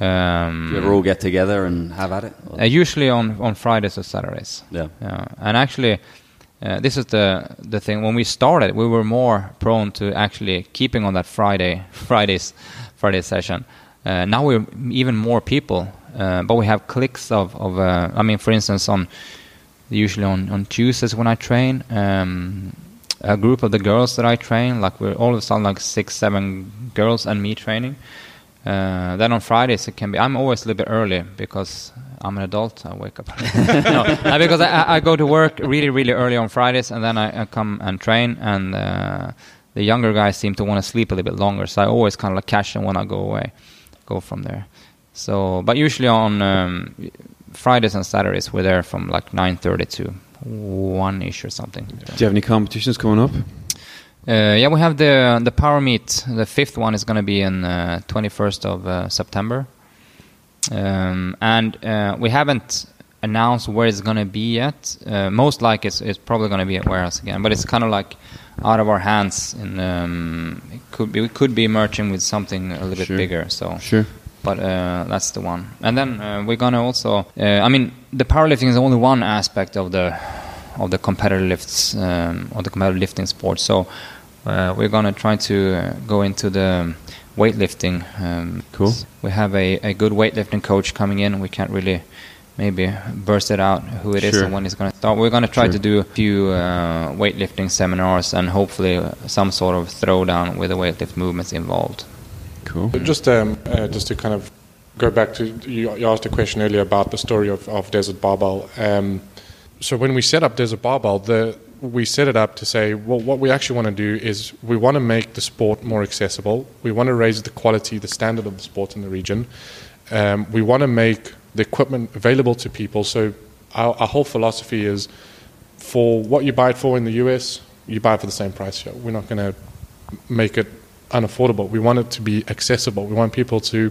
Um, Do you ever all get together and have at it? Uh, usually on, on Fridays or Saturdays. yeah. Yeah, and actually, uh, this is the the thing. When we started, we were more prone to actually keeping on that Friday Fridays Friday session. Uh, now we're even more people, uh, but we have clicks of of. Uh, I mean, for instance, on usually on on Tuesdays when I train. Um, a group of the girls that I train, like we're all of a sudden like six, seven girls and me training. Uh, then on Fridays it can be. I'm always a little bit early because I'm an adult. I wake up. no, because I, I- I go to work really, really early on Fridays, and then I, I come and train. And uh, the younger guys seem to want to sleep a little bit longer, so I always kind of like cash in when I go away, go from there. So, but usually on um, Fridays and Saturdays we're there from like 9:30 to one ish or something. Do you have any competitions coming up? Uh, yeah, we have the the power meet. The fifth one is going to be in uh, 21st of uh, September, um, and uh, we haven't announced where it's going to be yet. Uh, most likely, it's, it's probably going to be at warehouse again, but it's kind of like out of our hands. In um, it could be we could be merging with something a little bit bigger. So Sure. but uh, that's the one. And then uh, we're gonna also. Uh, I mean, the powerlifting is only one aspect of the of the competitive lifts um, of the competitive lifting sport. So uh, we're gonna try to uh, go into the weightlifting. Um, Cool. We have a, a good weightlifting coach coming in. We can't really maybe burst it out who it is Sure. and when it's going to start. We're going to try Sure. to do a few uh, weightlifting seminars and hopefully uh, some sort of throwdown with the weightlift movements involved. Cool. Just um, uh, just to kind of go back to you, you asked a question earlier about the story of, of Desert Barbell. Um, so when we set up Desert Barbell, the we set it up to say, well, what we actually want to do is we want to make the sport more accessible. We want to raise the quality, the standard of the sport in the region. Um, we want to make the equipment available to people. So our, our whole philosophy is for what you buy it for in the US, you buy it for the same price here. We're not going to make it unaffordable. We want it to be accessible. We want people to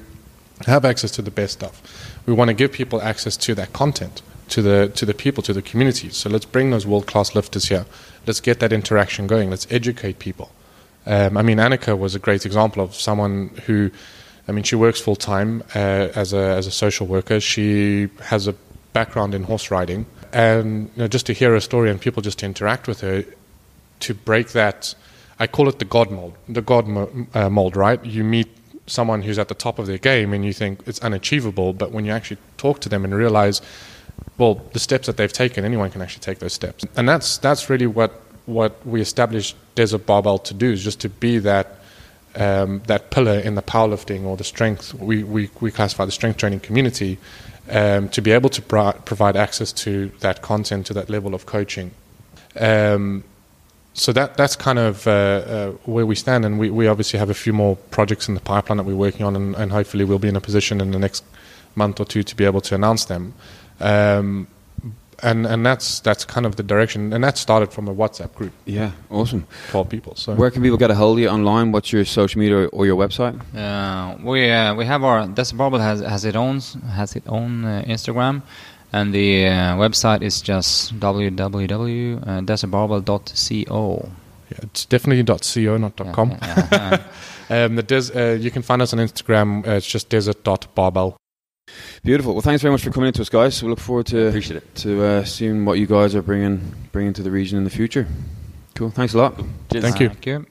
have access to the best stuff. We want to give people access to that content, to the to the people, to the communities. So let's bring those world class lifters here. Let's get that interaction going. Let's educate people. Um, I mean, Annika was a great example of someone who, I mean, she works full time uh, as a as a social worker. She has a background in horse riding, and you know, just to hear her story and people just to interact with her, to break that, I call it the God mold. The God mo- uh, mold, right? You meet someone who's at the top of their game and you think it's unachievable, but when you actually talk to them and realize, well, the steps that they've taken, anyone can actually take those steps, and that's that's really what what we established Desert Barbell to do is just to be that. Um, that pillar in the powerlifting or the strength, we, we, we classify the strength training community um, to be able to pro- provide access to that content, to that level of coaching. Um, so that that's kind of uh, uh, where we stand, and we, we obviously have a few more projects in the pipeline that we're working on, and, and hopefully we'll be in a position in the next month or two to be able to announce them. Um, and and that's that's kind of the direction, and that started from a WhatsApp group, Yeah, awesome. twelve people. So Where can people get a hold of you online? What's your social media or your website? Uh, we uh, we have our Desert Barbell has has its own has its own uh, Instagram, and the uh, website is just www.desertbarbell.co. yeah, it's definitely .co, not Yeah, .com. yeah, yeah. Um, the des- uh, you can find us on Instagram. Uh, it's just desert.barbell. Beautiful. Well, thanks very much for coming into us, guys. We look forward to Appreciate it. to uh, seeing what you guys are bringing bringing to the region in the future. Cool. Thanks a lot. Cheers. Thank you. Thank you.